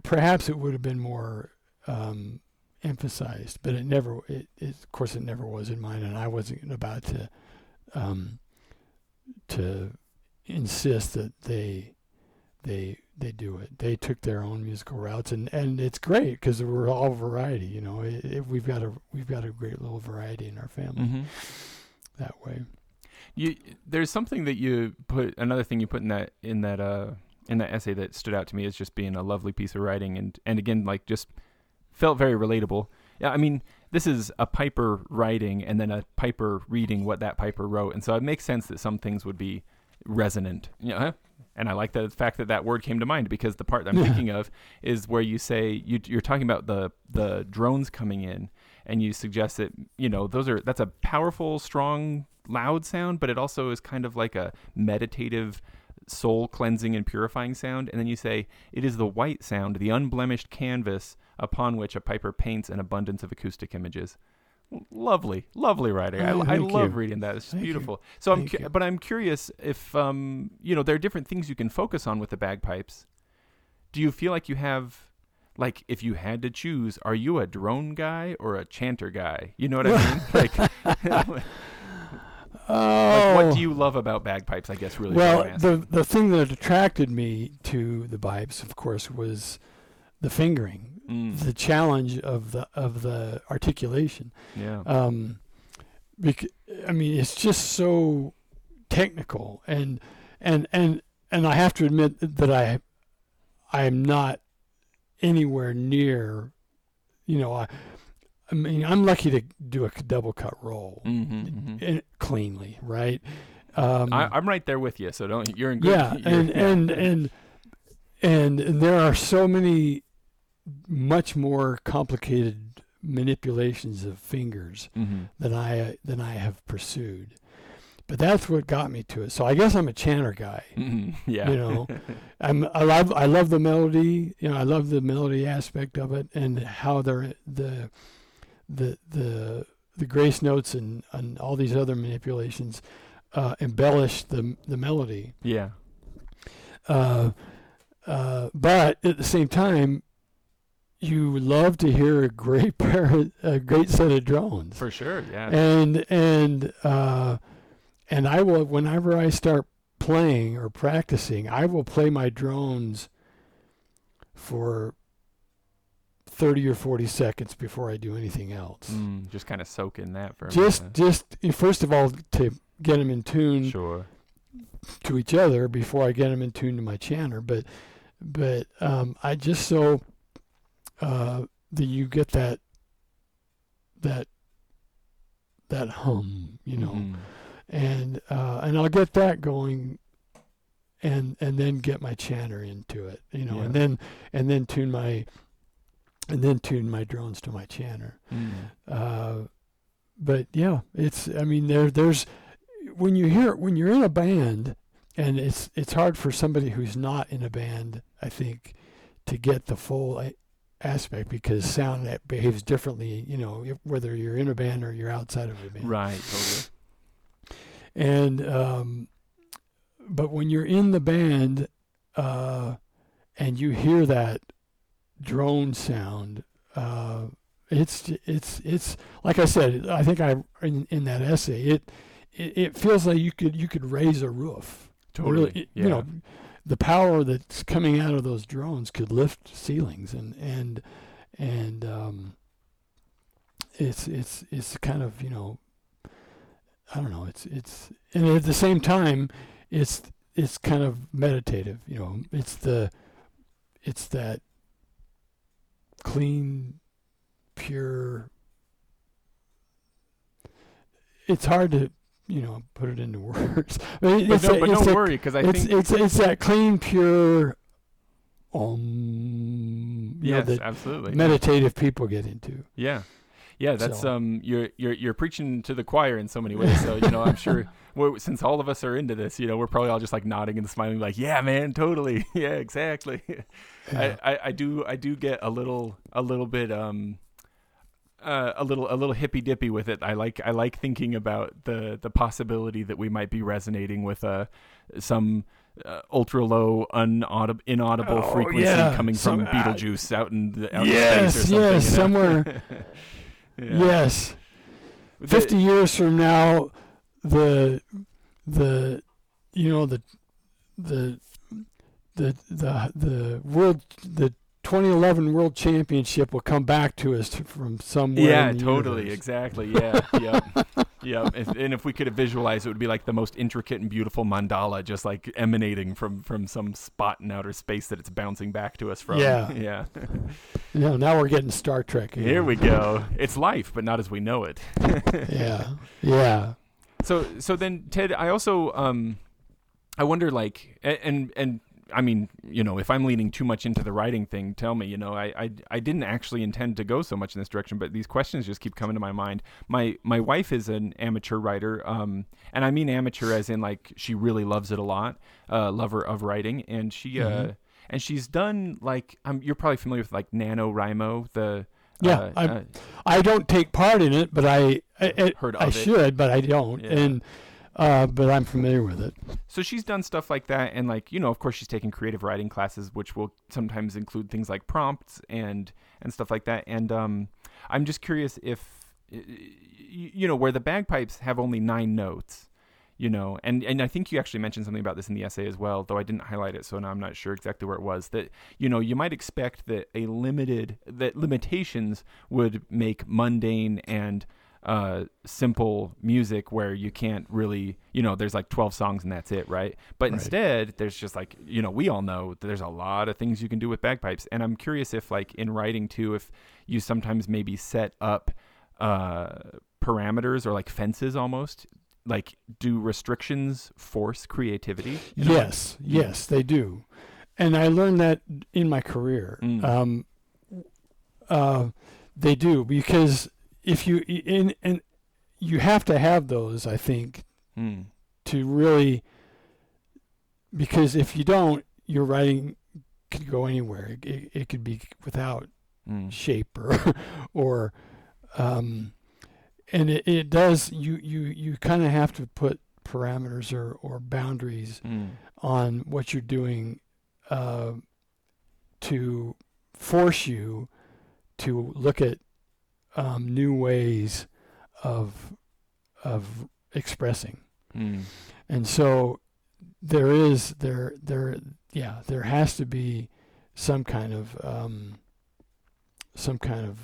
perhaps it would have been more um, emphasized, but it never. It, it, of course, it never was in mine, and I wasn't about to um, to insist that they they they do it. They took their own musical routes, and, and it's great because we're all variety. You know, it, it, we've got a we've got a great little variety in our family Mm-hmm. that way. You there's something that you put another thing you put in that in that uh in that essay that stood out to me as just being a lovely piece of writing and and again like just felt very relatable. Yeah, I mean this is a Piper writing and then a Piper reading what that Piper wrote, and so it makes sense that some things would be resonant. Yeah, and I like the fact that that word came to mind because the part I'm thinking of is where you say you, you're talking about the the drones coming in, and you suggest that you know those are that's a powerful, strong, loud sound, but it also is kind of like a meditative, soul cleansing and purifying sound. And then you say it is the white sound, the unblemished canvas upon which a piper paints an abundance of acoustic images. Lovely, lovely writing. I, Oh, I love reading that. It's Thank you. beautiful. So I'm, cu- but I'm curious if um, you know, there are different things you can focus on with the bagpipes. Do you feel like you have, like, if you had to choose, are you a drone guy or a chanter guy? You know what I mean? like, like, Oh, what do you love about bagpipes? I guess really. well, the the thing that attracted me to the pipes, of course, was the fingering, Mm, the challenge of the of the articulation. yeah. Um, bec- I mean, it's just so technical, and and and and I have to admit that I I am not anywhere near, you know, I. I mean, I'm lucky to do a double cut roll hmm hmm cleanly, right? Um, I, I'm right there with you. So don't. You're in good. yeah, and, yeah. and and and there are so many much more complicated manipulations of fingers Mhm. than I than I have pursued. But that's what got me to it. So I guess I'm a chanter guy. Mhm. Yeah. You know, I'm I love I love the melody. You know, I love the melody aspect of it and how they're the the the the grace notes and, and all these other manipulations uh, embellish the the melody. yeah. Uh, uh, but at the same time, you love to hear a great pair, of- a great set of drones, For sure. Yeah. and and uh, and I will whenever I start playing or practicing, I will play my drones for thirty or forty seconds before I do anything else. Mm, just kind of soak in that for a Just minute. just first of all to get them in tune Sure. to each other before I get them in tune to my chanter. But but um, I just so uh, that you get that that that hum, you know, Mhm. and uh, and I'll get that going. And and then get my chanter into it, you know, and then and then tune my and then tune my drones to my chanter. Mm. Uh, but yeah, it's I mean there there's when you hear when you're in a band and it's it's hard for somebody who's not in a band I think to get the full aspect because sound that behaves differently you know if, whether you're in a band or you're outside of a band Right. Totally. and um, but when you're in the band uh, and you hear that drone sound, uh, it's it's it's like I said. I think I in, in that essay it, it it feels like you could you could raise a roof. Totally. Really, yeah. you know, the power that's coming out of those drones could lift ceilings and and and um, it's it's it's kind of you know I don't know it's it's and at the same time it's it's kind of meditative you know it's the it's that clean pure it's hard to you know put it into words but, it- but it's no, a- but it's don't a- worry because I it's think it's it's that clean, pure, um, you know, absolutely. meditative people get into. Yeah. Yeah, that's So- um you're you're you're preaching to the choir in so many ways. So, you know, I'm sure we since all of us are into this, you know, we're probably all just like nodding and smiling like, "Yeah, man, totally. yeah, exactly." Yeah. I, I I do I do get a little a little bit um uh, a little a little hippy dippy with it. I like I like thinking about the the possibility that we might be resonating with uh, some uh, ultra low unaudible inaudible Oh, frequency yeah. coming from Some- uh, Betelgeuse out in the outer Yes, space or something. yes, you know? somewhere- Yeah. Yes. The- 50 years from now the the you know the the the the the world the 2011 world championship will come back to us from somewhere Yeah, totally, universe. exactly. Yeah, yep, yep. If, and if we could visualize, it would be like the most intricate and beautiful mandala, just like emanating from from some spot in outer space that it's bouncing back to us from. Yeah. yeah. yeah now we're getting star trek Here we go. It's life, but not as we know it. yeah yeah So so then Ted, I also um I wonder like and and I mean, you know, if I'm leaning too much into the writing thing, tell me, you know, I, I I didn't actually intend to go so much in this direction, but these questions just keep coming to my mind. My my wife is an amateur writer, um and I mean amateur as in like she really loves it a lot, uh lover of writing and she uh Mhm. and she's done like um you're probably familiar with like Nano NaNoWriMo, the Yeah, uh, I'm- uh, i don't take part in it but i i, I- Heard I of it. should but i don't Yeah. and uh but i'm familiar with it So she's done stuff like that, and like you know, of course, she's taken creative writing classes, which will sometimes include things like prompts and and stuff like that. And um, I'm just curious if you know where the bagpipes have only nine notes, you know, and and I think you actually mentioned something about this in the essay as well, though I didn't highlight it, so now I'm not sure exactly where it was. That you know you might expect that a limited that limitations would make mundane and uh, simple music where you can't really, you know, there's like 12 songs and that's it, right? But Right. instead, there's just like, you know, we all know there's a lot of things you can do with bagpipes. And I'm curious if, like, in writing too, if you sometimes maybe set up uh, parameters or like fences almost. Like, do restrictions force creativity? in a way? Yes, yes, they do, and I learned that in my career. Mm. Um, uh, they do because if you in and you have to have those, I think, Mm. to really because if you don't, your writing could go anywhere. It, it, it could be without Mm. shape or or um, and it, it does you you you kind of have to put parameters or or boundaries Mm. on what you're doing uh, to force you to look at um, new ways of of expressing. Mm. And so there is there there yeah there has to be some kind of um, some kind of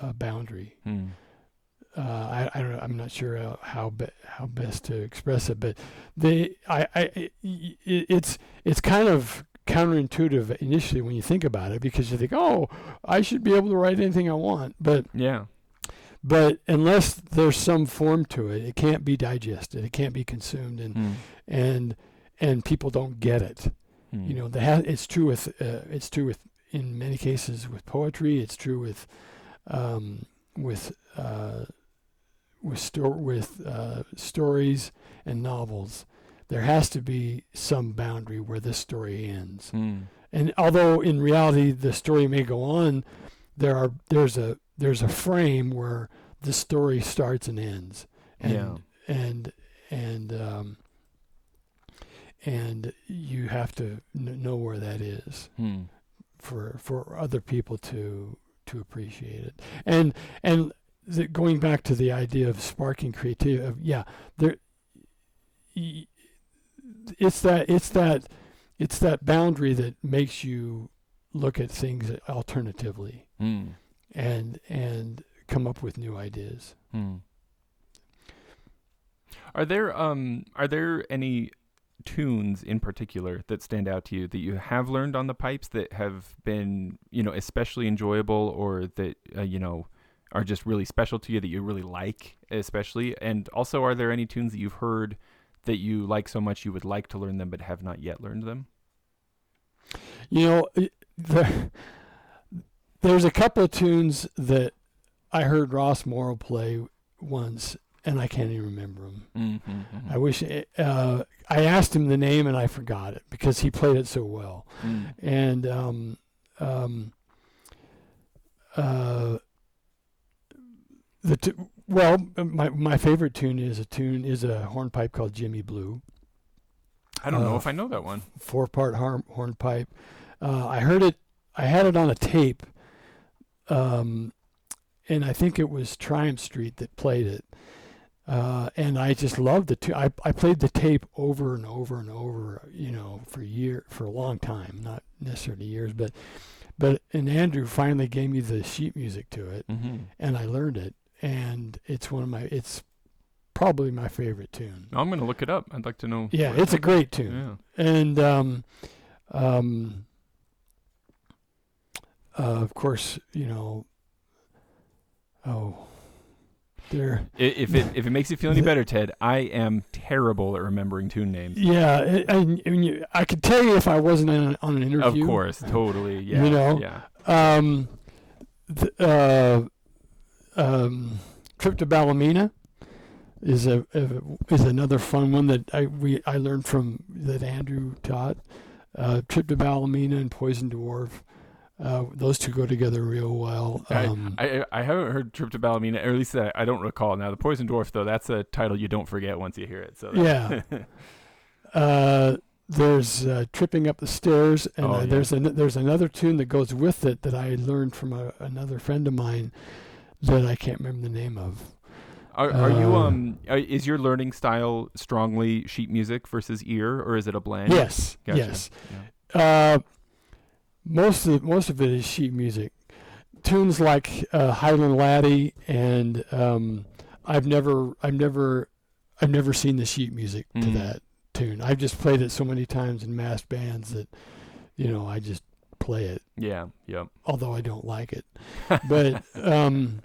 uh, boundary. Mm. Uh, I, I don't know. I'm not sure uh, how be, how best to express it, but they I, I it, it's it's kind of counterintuitive initially when you think about it because you think oh I should be able to write anything I want, but Yeah. but unless there's some form to it, it can't be digested. It can't be consumed, and Mm. and and people don't get it. Mm. You know, they ha- it's true with uh, it's true with in many cases with poetry. It's true with um, with uh, with sto- with uh, stories and novels. There has to be some boundary where this story ends. Mm. And although in reality the story may go on, there are there's a there's a frame where the story starts and ends. And Yeah. and and um, and you have to kn- know where that is Mm. for for other people to to appreciate it. And and the, going back to the idea of sparking creativity, of, yeah, there. y- It's that it's that it's that boundary that makes you look at things alternatively Mm. and and come up with new ideas. Hmm. Are there um are there any tunes in particular that stand out to you that you have learned on the pipes that have been you know especially enjoyable or that uh, you know are just really special to you that you really like especially and also are there any tunes that you've heard that you like so much you would like to learn them but have not yet learned them You know, the, there's a couple of tunes that I heard Ross Morrow play once, and I can't even remember them. mm-hmm. I wish it, uh, I asked him the name and I forgot it because he played it so well. mm. And um, um, uh, the t- well, my my favorite tune is a tune is a hornpipe called Jimmy Blue, I don't know Uh, if I know that one. four part harm, hornpipe. Uh, I heard it. I had it on a tape, um, and I think it was Triumph Street that played it. Uh, and I just loved the tune. I I played the tape over and over and over, you know, for year for a long time, not necessarily years, but but and Andrew finally gave me the sheet music to it, Mm-hmm. and I learned it, and it's one of my it's probably my favorite tune. I'm gonna look it up. I'd like to know. Yeah, it's a great tune Yeah. and um, um, uh, of course, you know, oh, there, If it if it makes you feel any better, Ted, I am terrible at remembering tune names. yeah, I, I, I mean, you- I could tell you if I wasn't an, on an interview. Of course, totally. Yeah. You know? Yeah. Um, th- uh, um, trip to Ballymena is a, a is another fun one that I we I learned from that Andrew taught. Uh, trip to Ballymena and Poison Dwarf. Uh, those two go together real well. Um, I, I I haven't heard Trip to Ballymena, or at least I, I don't recall. Now, the Poison Dwarf, though, that's a title you don't forget once you hear it. So Yeah. uh, there's uh, tripping up the stairs, and Oh, uh, yeah. there's an, there's another tune that goes with it that I learned from a, another friend of mine that I can't remember the name of. Are, are you Uh, um? Is your learning style strongly sheet music versus ear, or is it a blend? Yes, Gotcha. yes. Uh, most of most of it is sheet music. Tunes like uh, Highland Laddie and um, I've never I've never I've never seen the sheet music to Mm. that tune. I've just played it so many times in mass bands that you know I just play it, Yeah. Yep. although I don't like it. But um,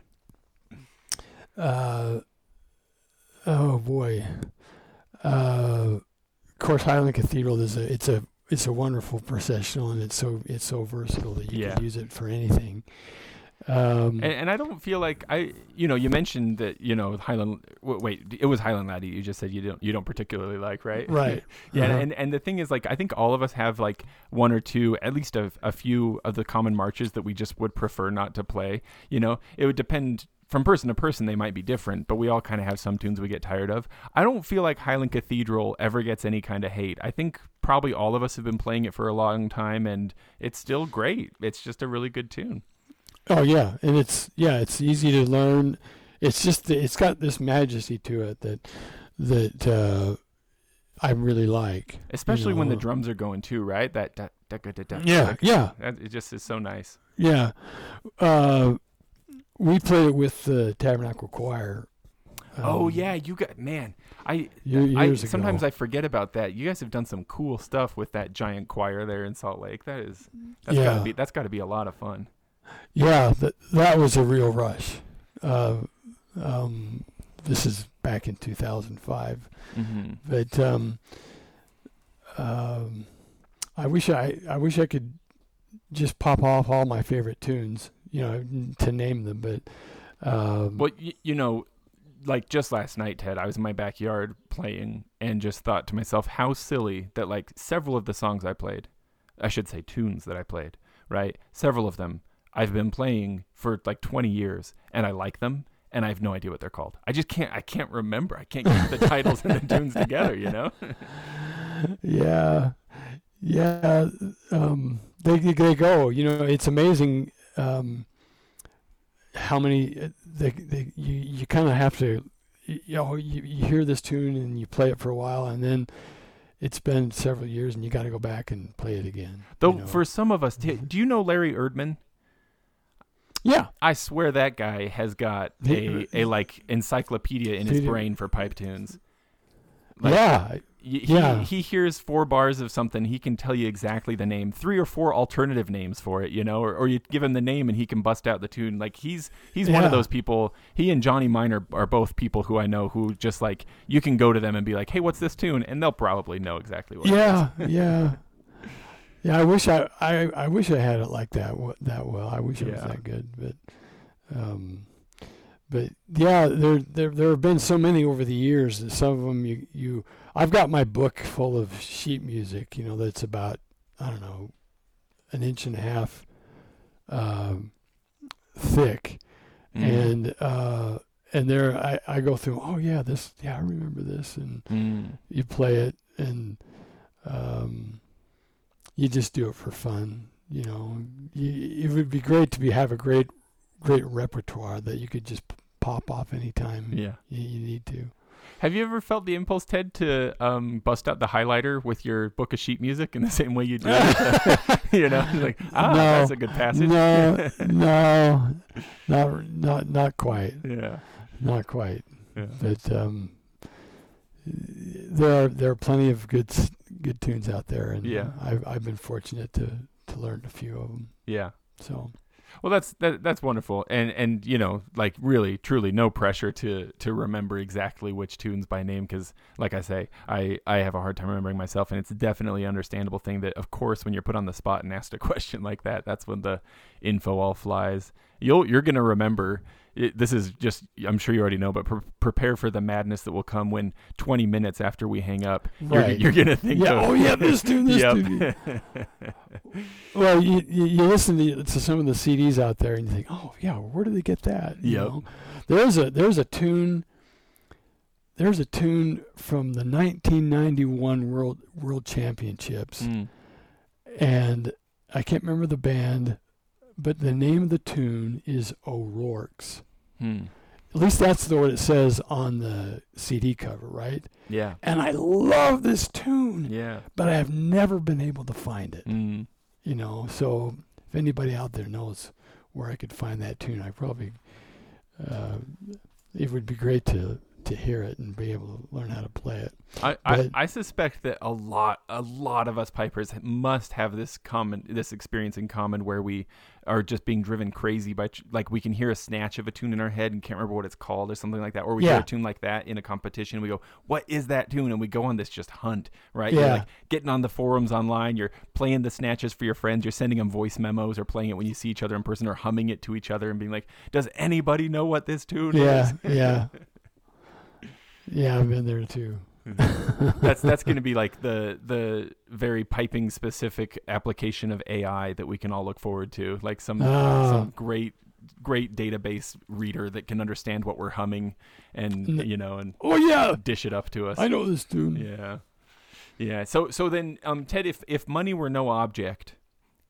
uh, oh boy, uh, of course Highland Cathedral is a it's a it's a wonderful processional and it's so it's so versatile that you Yeah. can use it for anything. Um, And, and I don't feel like I, you know, you mentioned that you know Highland. Wait, it was Highland Laddie. You just said you don't you don't particularly like, right? right. Yeah, Uh-huh. and and the thing is, like, I think all of us have like one or two, at least a, a few of the common marches that we just would prefer not to play. You know, it would depend from person to person; they might be different, but we all kind of have some tunes we get tired of. I don't feel like Highland Cathedral ever gets any kind of hate. I think probably all of us have been playing it for a long time, and it's still great. It's just a really good tune. Oh yeah, and it's yeah, it's easy to learn. It's just it's got this majesty to it that that uh, I really like. Especially when the drums are going too, right? That, that, that, that, that, Yeah, that- yeah, that- it just is so nice. yeah. Uh, we played it with the Tabernacle Choir. oh um, yeah, you got man. I ye- I, years ago. sometimes I forget about that. You guys have done some cool stuff with that giant choir there in Salt Lake. That is, that's Yeah. gotta be that's gotta be a lot of fun. Yeah, that that was a real rush. Uh, um, this is back in 2005, Mm-hmm. but um, um, I wish I I wish I could just pop off all my favorite tunes, you know, to name them. But um, Well, y- you know, like just last night, Ted, I was in my backyard playing and just thought to myself, how silly that like several of the songs I played, I should say tunes that I played, right? Several of them I've been playing for like 20 years and I like them and I have no idea what they're called. I just can't I can't remember. I can't keep the titles and the tunes together, you know? yeah, yeah, um, they they go. You know, it's amazing um, how many uh, they, they you you kind of have to. You know, you, you hear this tune and you play it for a while, and then it's been several years, and you got to go back and play it again. Though you know. for some of us, do do you know Larry Erdman? Yeah, I swear that guy has got a, a like encyclopedia in his brain for pipe tunes. Like, yeah, he, Yeah. he hears four bars of something, he can tell you exactly the name, three or four alternative names for it, you know, or, or you give him the name and he can bust out the tune. Like he's he's one of those people. He and Johnny Miner are both people who I know who just like you can go to them and be like, "Hey, what's this tune?" and they'll probably know exactly what. it is. yeah, yeah. Yeah, I wish I, I, I wish I had it like that that well. I wish it was that good, but um, but yeah, there there there have been so many over the years. And some of them you you I've got my book full of sheet music. You know, that's about I don't know an inch and a half um, thick, Mhm. and uh, and there I, I go through. Oh yeah, this yeah I remember this, and Mm. you play it, and um, you just do it for fun. You know, you, it would be great to be have a great great repertoire that you could just pop off anytime Yeah. you, you need to. Have you ever felt the impulse, Ted, to um, bust out the highlighter with your book of sheet music in the same way you do? you know, like ah, No. that's a good passage. No, no, not not not quite, yeah. not quite. Yeah. But um, there are there are plenty of good good tunes out there, and Yeah. Uh, I've I've been fortunate to to learn a few of them. Yeah. So Well, that's that, that's wonderful, and and you know, like really, truly, no pressure to to remember exactly which tunes by name, because like I say, I I have a hard time remembering myself, and it's definitely understandable thing that, of course, when you're put on the spot and asked a question like that, that's when the info all flies. You'll you're gonna remember. It, this is just I'm sure you already know, but pre- prepare for the madness that will come when 20 minutes after we hang up, you're, you're gonna think, yeah, oh yeah, this tune, this tune. yep. Well, you, you you listen to, to some of the CDs out there, and you think, oh yeah, where did they get that? You Yep. know? There's a there's a tune. There's a tune from the 1991 World World Championships, Mm. and I can't remember the band, but the name of the tune is O'Rourke's. Hmm. At least that's the what it says on the CD cover, right? Yeah. And I love this tune, Yeah. but I have never been able to find it. Mm. You know, so if anybody out there knows where I could find that tune, I probably uh, it would be great to to hear it and be able to learn how to play it. I, I, I suspect that a lot a lot of us pipers must have this common this experience in common where we are just being driven crazy by like we can hear a snatch of a tune in our head and can't remember what it's called or something like that or we hear a tune like that in a competition we go what is that tune and we go on this just hunt right you're Yeah. like getting on the forums online you're playing the snatches for your friends you're sending them voice memos or playing it when you see each other in person or humming it to each other and being like does anybody know what this tune Yeah, is yeah, yeah. I've been there too. that's that's going to be like the the very piping specific application of AI that we can all look forward to, like some Ah. some great great database reader that can understand what we're humming and you know and Oh yeah, dish it up to us. I know this tune. Yeah, yeah. So so then, um, Ted, if if money were no object,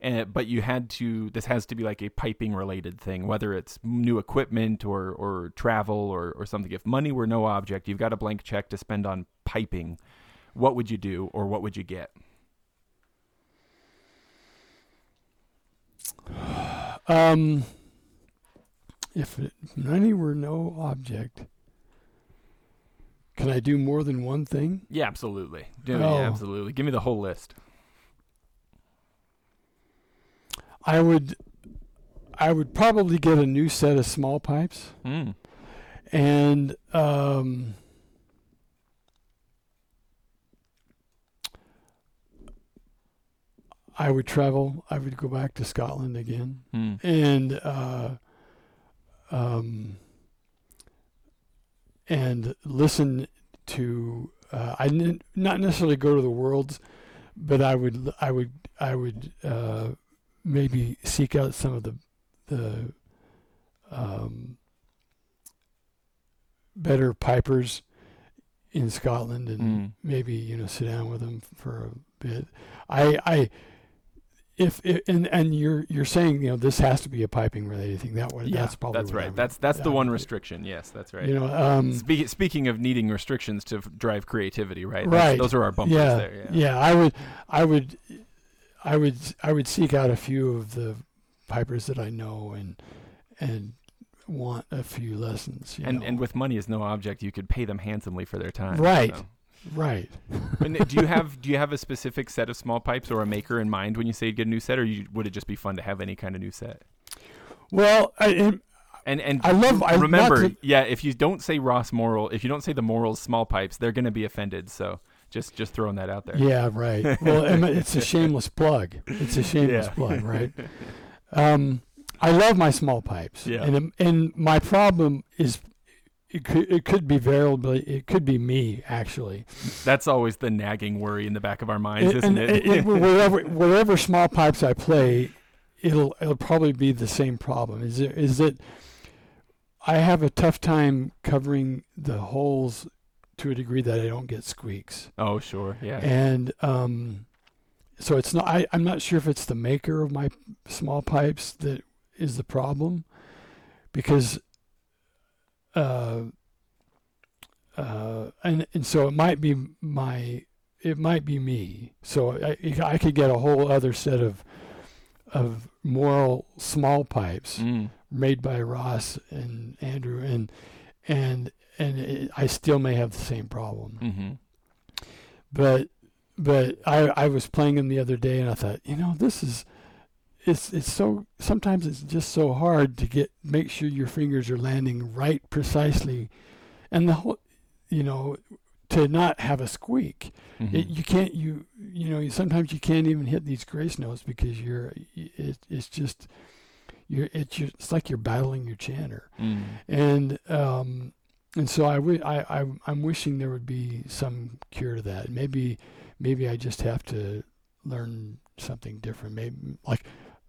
uh, but you had to, this has to be like a piping related thing, whether it's new equipment or or travel or or something. If money were no object, you've got a blank check to spend on piping. What would you do, or what would you get? Um, if it, money were no object, can I do more than one thing? Yeah, absolutely. Do, Oh. Yeah, absolutely. Give me the whole list. I would, I would probably get a new set of small pipes, Mm. and um, I would travel. I would go back to Scotland again. Mm. and uh, um, and listen to. Uh, I didn't not necessarily go to the worlds, but I would I would I would uh, maybe seek out some of the the um, better pipers in Scotland and Mm. maybe you know sit down with them for a bit. I I if, if and and you're you're saying you know this has to be a piping related thing. That would Yeah, that's probably that's right. would- That's that's the one restriction. Yes, that's right. You know, um, Speak, speaking of needing restrictions to f- drive creativity, right? That's- Right. Those are our bumpers yeah, there. Yeah. I would, I would, I would, I would seek out a few of the pipers that I know and and want a few lessons. You And know. and with money as no object, you could pay them handsomely for their time. Right. so. right, And do you have do you have a specific set of small pipes or a maker in mind when you say you get a new set, or you, would it just be fun to have any kind of new set? well, I, and And and I love- I- remember, to- yeah, if you don't say Ross Morrill, if you don't say the Morrills small pipes, they're going to be offended. So just just throwing that out there. yeah, right. Well, it's a shameless plug. It's a shameless Yeah. plug, right? Um, I love my small pipes. Yeah. And and my problem is. It could, it could be variable. It could be me, actually. That's always the nagging worry in the back of our minds, And- isn't it? it- whatever, whatever small pipes I play, it'll it'll probably be the same problem. Is it, is that I have a tough time covering the holes to a degree that I don't get squeaks. Oh, sure. Yeah. And um, so it's not. I, I'm not sure if it's the maker of my small pipes that is the problem, because uh, uh, and and so it might be my it might be me. So I I could get a whole other set of of Morrill small pipes Mm. made by Ross and Andrew and and and it, I still may have the same problem. Mm-hmm. But but I I was playing them the other day and I thought, you know, this is it's it's so sometimes it's just so hard to get make sure your fingers are landing right precisely and the whole you know to not have a squeak. Mm-hmm. It, you can't you you know sometimes you can't even hit these grace notes because you're it, it's just you're it's just, it's like you're battling your chanter Mm. and um and so I, I I'm wishing there would be some cure to that. Maybe maybe I just have to learn something different. Maybe like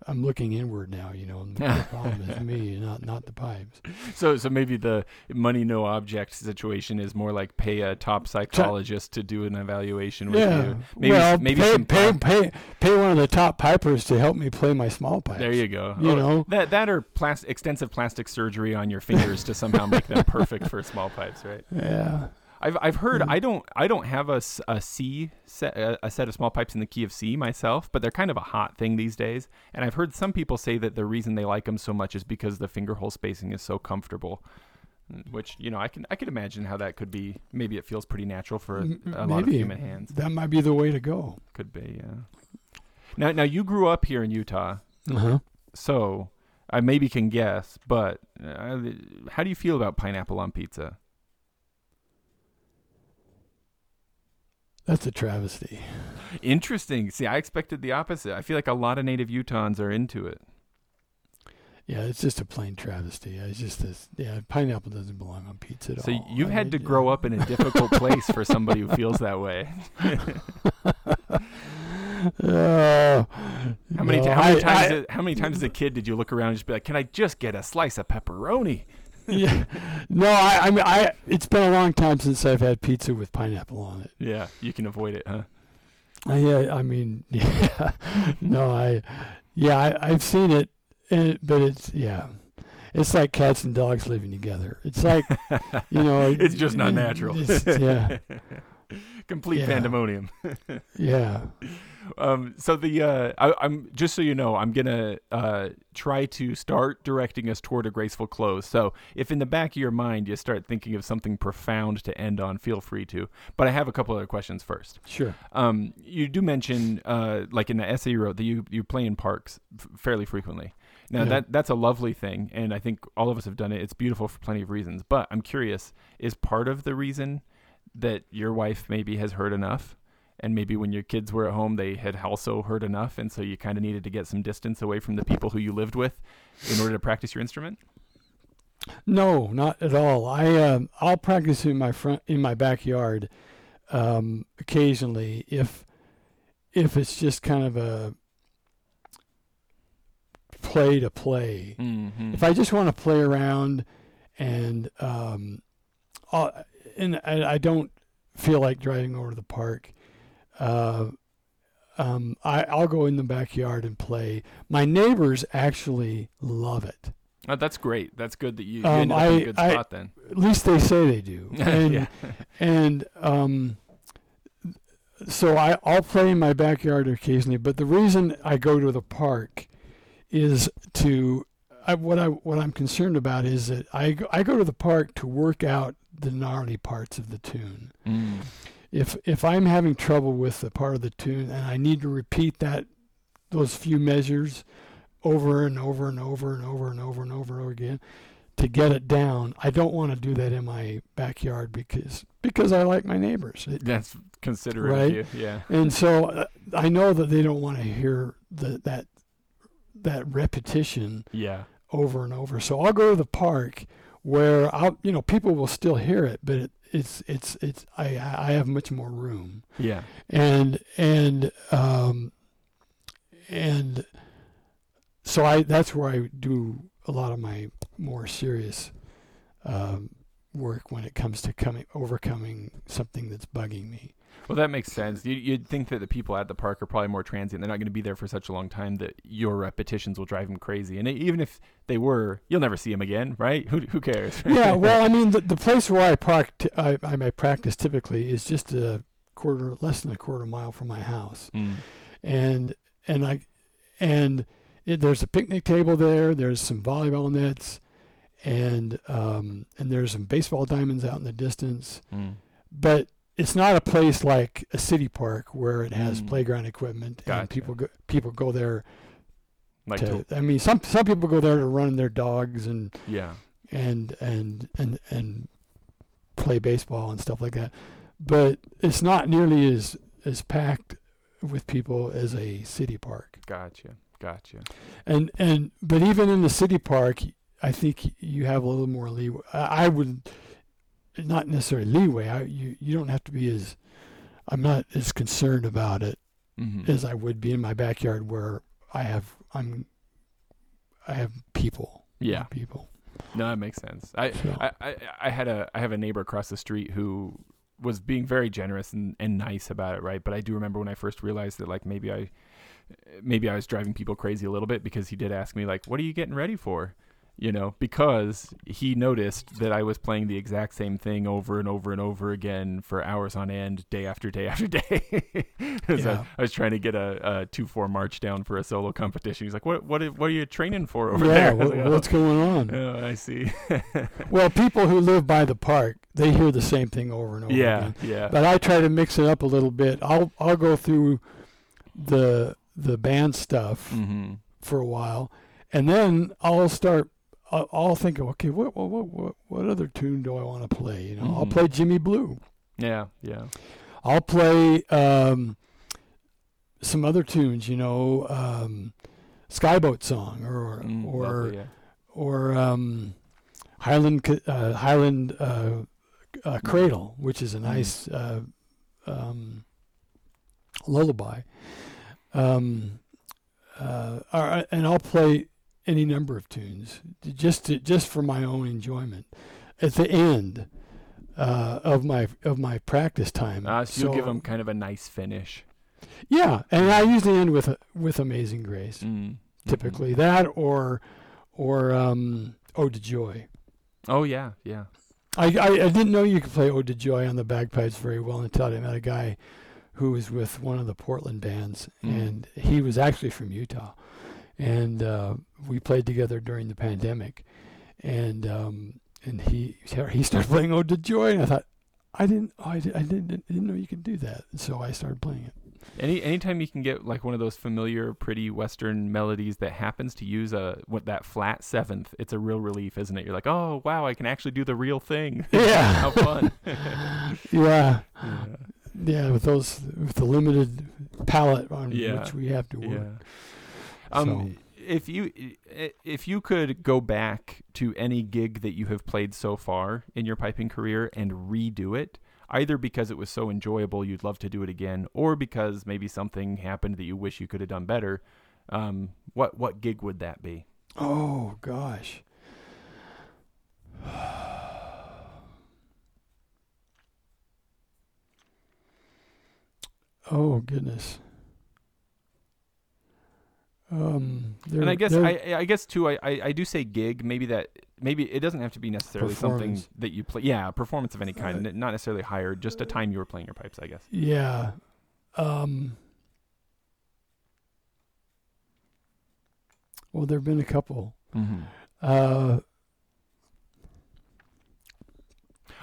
I'm looking inward now, you know, the problem is me, not not the pipes. So, so maybe the money no object situation is more like pay a top psychologist to do an evaluation with yeah. you. Maybe, well, maybe pay, some pay, pay pay one of the top pipers to help me play my small pipes. There you go. You Oh, know? that that or plas- extensive plastic surgery on your fingers to somehow make them perfect for small pipes, right? Yeah. I've I've heard Mhm. I don't I don't have a, a C set a, set of small pipes in the key of C myself, but they're kind of a hot thing these days. And I've heard some people say that the reason they like them so much is because the finger hole spacing is so comfortable. Mm, Which you know I can I can imagine how that could be. Maybe it feels pretty natural for a, a lot of human hands. That might be the way to go. Could be. Yeah. Now now you grew up here in Utah, Uh-huh. so I maybe can guess, but uh, how do you feel about pineapple on pizza? That's a travesty. Interesting. See, I expected the opposite. I feel like a lot of native Utahns are into it. Yeah, it's just a plain travesty. It's just this. Yeah, pineapple doesn't belong on pizza at So all. you've I had mean, to yeah. grow up in a difficult place for somebody who feels that way. Uh, How many, no, how, many I- times? I- did- how many times as a kid did you look around and just be like, "Can I just get a slice of pepperoni?" yeah, no, I, I mean, I. It's been a long time since I've had pizza with pineapple on it. Yeah, you can avoid it, huh? I, yeah, I mean, yeah, no, I, yeah, I, I've seen it, and, but it's yeah, it's like cats and dogs living together. It's like you know, it's just not natural. it's- yeah, Complete Yeah. pandemonium. yeah, Um, so the uh, I, I'm just so you know, I'm gonna uh, try to start directing us toward a graceful close. So if in the back of your mind you start thinking of something profound to end on, feel free to. But I have a couple other questions first. sure. Um, you do mention, uh, like in the essay you wrote, that you you play in parks f- fairly frequently. Now Yeah. that that's a lovely thing, and I think all of us have done it. It's beautiful for plenty of reasons. But I'm curious: is part of the reason that your wife maybe has heard enough, and maybe when your kids were at home, they had also heard enough, and so you kind of needed to get some distance away from the people who you lived with in order to practice your instrument? No, not at all. I um, I'll practice in my front in my backyard um, occasionally if if it's just kind of a play to play. Mm-hmm. If I just want to play around and um, i and I, I don't feel like driving over to the park, uh, um, I, I'll go in the backyard and play. My neighbors actually love it. oh, that's great. That's good that you, you Um, ended up in a I- good I- spot then. At least they say they do. And yeah. and um, so I I'll play in my backyard occasionally. But the reason I go to the park is to I, what I what I'm concerned about is that I go, I go to the park to work out the gnarly parts of the tune. Mm. If if I'm having trouble with the part of the tune and I need to repeat that those few measures over and over and over and over and over and over and over again to get it down, I don't want to do that in my backyard because because I like my neighbors. It- That's considerate Right? of you. Yeah. and so uh, I know that they don't want to hear the, that that repetition Yeah. over and over. So I'll go to the park where I'll you know people will still hear it, but it, it's it's it's I I have much more room Yeah. and and um and so I that's where I do a lot of my more serious um, work when it comes to coming overcoming something that's bugging me. Well, that makes sense. You, you'd think that the people at the park are probably more transient. They're not going to be there for such a long time that your repetitions will drive them crazy. And even if they were, you'll never see them again, right? Who, who cares? yeah, well, I mean, the, the place where I park, t- I, I may practice typically is just a quarter, less than a quarter mile from my house, Mm. and and I, and it, there's a picnic table there. There's some volleyball nets, and um, and there's some baseball diamonds out in the distance. Mm. But it's not a place like a city park where it has Mm. playground equipment Gotcha. and people go, people go there Like, to, to, I mean, some some people go there to run their dogs and yeah. and and and and play baseball and stuff like that. But it's not nearly as as packed with people as a city park. Gotcha. Gotcha. And and but even in the city park, I think you have a little more leeway. I, I would not necessarily leeway. I, you you don't have to be as I'm not as concerned about it Mm-hmm. as I would be in my backyard where I have I'm I have people. Yeah. People. No, that makes sense. I, So, I, I, I had a I have a neighbor across the street who was being very generous and, and nice about it, right? But I do remember when I first realized that like maybe I maybe I was driving people crazy a little bit because he did ask me like, "What are you getting ready for?" You know, because he noticed that I was playing the exact same thing over and over and over again for hours on end, day after day after day. I- Yeah. I, was trying to get a, a two four march down for a solo competition. He's like, "What what what are you training for over yeah, there?" I what, like, "Oh." what's going on? Oh, I see. Well, people who live by the park, they hear the same thing over and over yeah, again. yeah. But I try to mix it up a little bit. I'll I'll go through the the band stuff mm-hmm. for a while, and then I'll start. I'll, I'll think, okay, what what what what, what other tune do I want to play? You know, I'll Mhm. play Jimmy Blue. Yeah, yeah. I'll play um, some other tunes. You know, um, Skye Boat Song or Mm, or lovely, yeah. or um, Highland uh, Highland uh, uh, Cradle, which is a nice uh, um, lullaby. Um, uh, and I'll play any number of tunes just to, just for my own enjoyment. At the end uh, of my of my practice time, Uh, so you'll give them kind of a nice finish. yeah, and I usually end with with Amazing Grace, Mm. typically that or or um, Ode to Joy. Oh yeah, yeah. I, I, I didn't know you could play Ode to Joy on the bagpipes very well until I met a guy who was with one of the Portland bands, Mm. and he was actually from Utah, and uh, we played together during the pandemic, and um, and he he started playing Ode to Joy, and I thought I didn't oh, I, di- I didn't didn't know you could do that, and so I started playing it. Any anytime you can get like one of those familiar, pretty Western melodies that happens to use a what that flat seventh, it's a real relief, isn't it? You're like, oh wow, I can actually do the real thing. Yeah. how fun. Yeah, yeah. yeah, with those with the limited palette on Yeah. which we have to work. yeah. Um, if you if you could go back to any gig that you have played so far in your piping career and redo it, either because it was so enjoyable you'd love to do it again, or because maybe something happened that you wish you could have done better, um, what what gig would that be? Oh gosh. Oh goodness. Um, and I guess I I guess too I, I I do say gig maybe that maybe it doesn't have to be necessarily something that you play yeah a performance of any kind Uh, not necessarily hired just a time you were playing your pipes I guess yeah. Um. Well, there've been a couple. mm-hmm. Uh,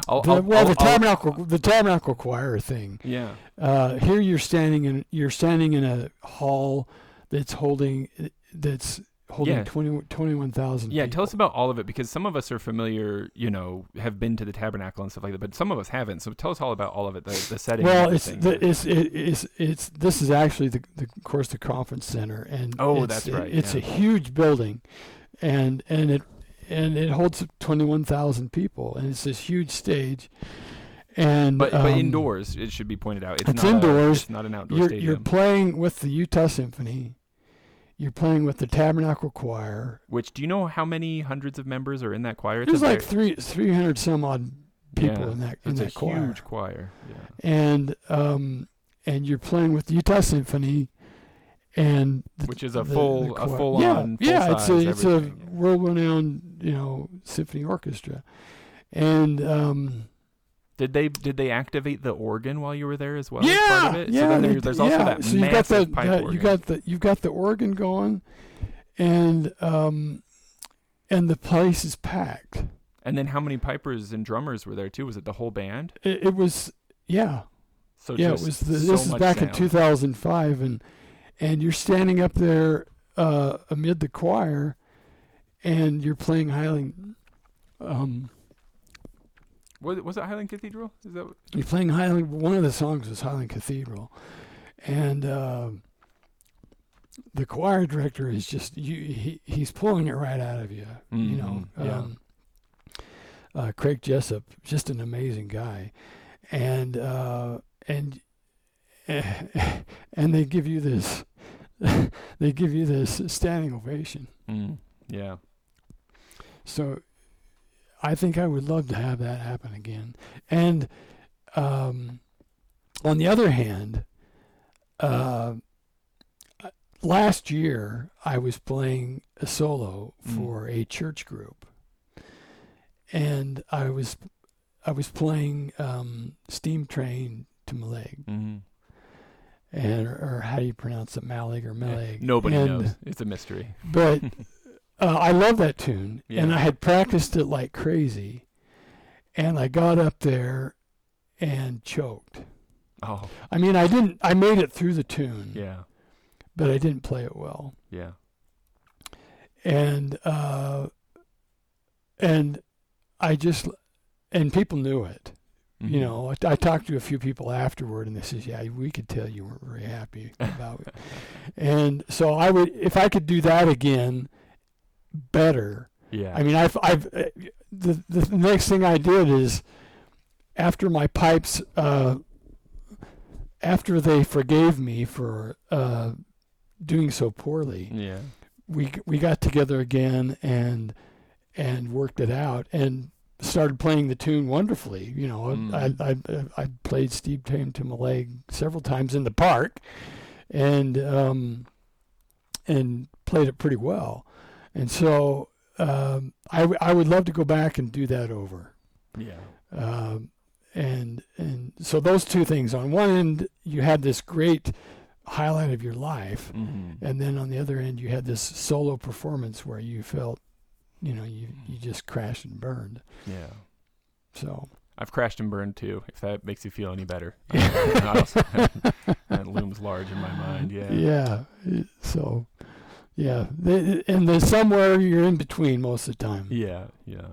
I'll, the, I'll- well, I'll- the tabernacle, the tabernacle choir thing. yeah Uh, here you're standing in you're standing in a hall that's holding that's holding Yeah. 20 21,000 Yeah, tell us about all of it because some of us are familiar, you know, have been to the tabernacle and stuff like that, but some of us haven't. So tell us all about all of it, the, the setting. well it's the, it's it, it's it's this is actually the, the of course the conference center and Oh, it's- that's right, it's yeah. a huge building and and it and it holds 21,000 people and it's this huge stage and but but um, indoors, it should be pointed out. It's, it's not A, indoors. it's not an outdoor you're stadium. you're playing with the Utah Symphony you're playing with the Tabernacle Choir. Which do you know how many hundreds of members are in that choir? It's There's like three three hundred some odd people yeah, in that in it's that a choir. huge choir. Yeah. and um and you're playing with the Utah Symphony and the, Which is a the- full- the a full yeah, on, yeah full it's a it's everything. a world renowned you know symphony orchestra and um Did they did they activate the organ while you were there as well? yeah part of it? yeah so then there- there's also yeah. that so you've got the, pipe organ. you got the you've got the organ going and um and the place is packed and then how many pipers and drummers were there too? Was it the whole band? it, it was yeah So yeah, it was the, so this is back in 2005, and and you're standing up there uh, amid the choir, and you're playing Highland. Um, Was it, was it Highland Cathedral? Is that what- you're playing Highland. One of the songs was Highland Cathedral, and uh, the choir director is just you. He, he's pulling it right out of you. You know. Yeah. Um, uh, Craig Jessop, just an amazing guy, and uh, and and they give you this, they give you this standing ovation. Mm, yeah. So I think I would love to have that happen again. And um, on the other hand, uh, last year I was playing a solo Mm. for a church group, and I was I was playing um, Steam Train to Mallaig, hmm and or, how do you pronounce it, Mallaig or Mallaig? Nobody And- knows. It's a mystery. but uh, I love that tune, and I had practiced it like crazy, and I got up there and choked. Oh, I mean, I didn't. I made it through the tune, yeah, but I didn't play it well, yeah. and uh, and I just and people knew it. You Mhm. know, I, I talked to a few people afterward, and they says, "Yeah, we could tell you weren't very happy about it." And so I would, if I could do that again, better. yeah. I mean, I've, I've, uh, the, the next thing I did is after my pipes, uh, after they forgave me for uh, doing so poorly, yeah. we we got together again and and worked it out and started playing the tune wonderfully. You know, Mm. I, I I played Steam Train to Mallaig several times in the park, and um, and played it pretty well. And so um, I w- I would love to go back and do that over. Yeah. Um, and and so those two things. On one end, you had this great highlight of your life, hmm and then on the other end, you had this solo performance where you felt, you know, you you just crashed and burned. Yeah. So I've crashed and burned too. If that makes you feel any better, that looms large in my mind. Yeah. yeah. So yeah, the, and there's somewhere you're in between most of the time. Yeah, yeah.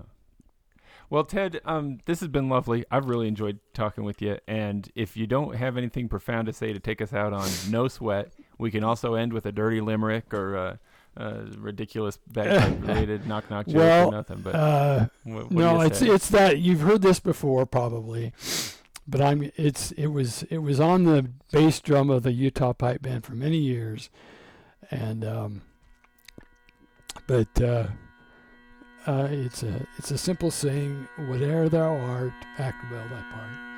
Well, Ted, um, this has been lovely. I've really enjoyed talking with you. And if you don't have anything profound to say to take us out on No Sweat, we can also end with a dirty limerick or a, a ridiculous bagpipe-related knock-knock joke Well, or nothing. But Uh, what, what no, it's it's that you've heard this before probably, but I'm it's it was it was on the bass drum of the Utah Pipe Band for many years, and um, but uh, uh, it's a it's a simple saying, whate'er thou art, act well thy part.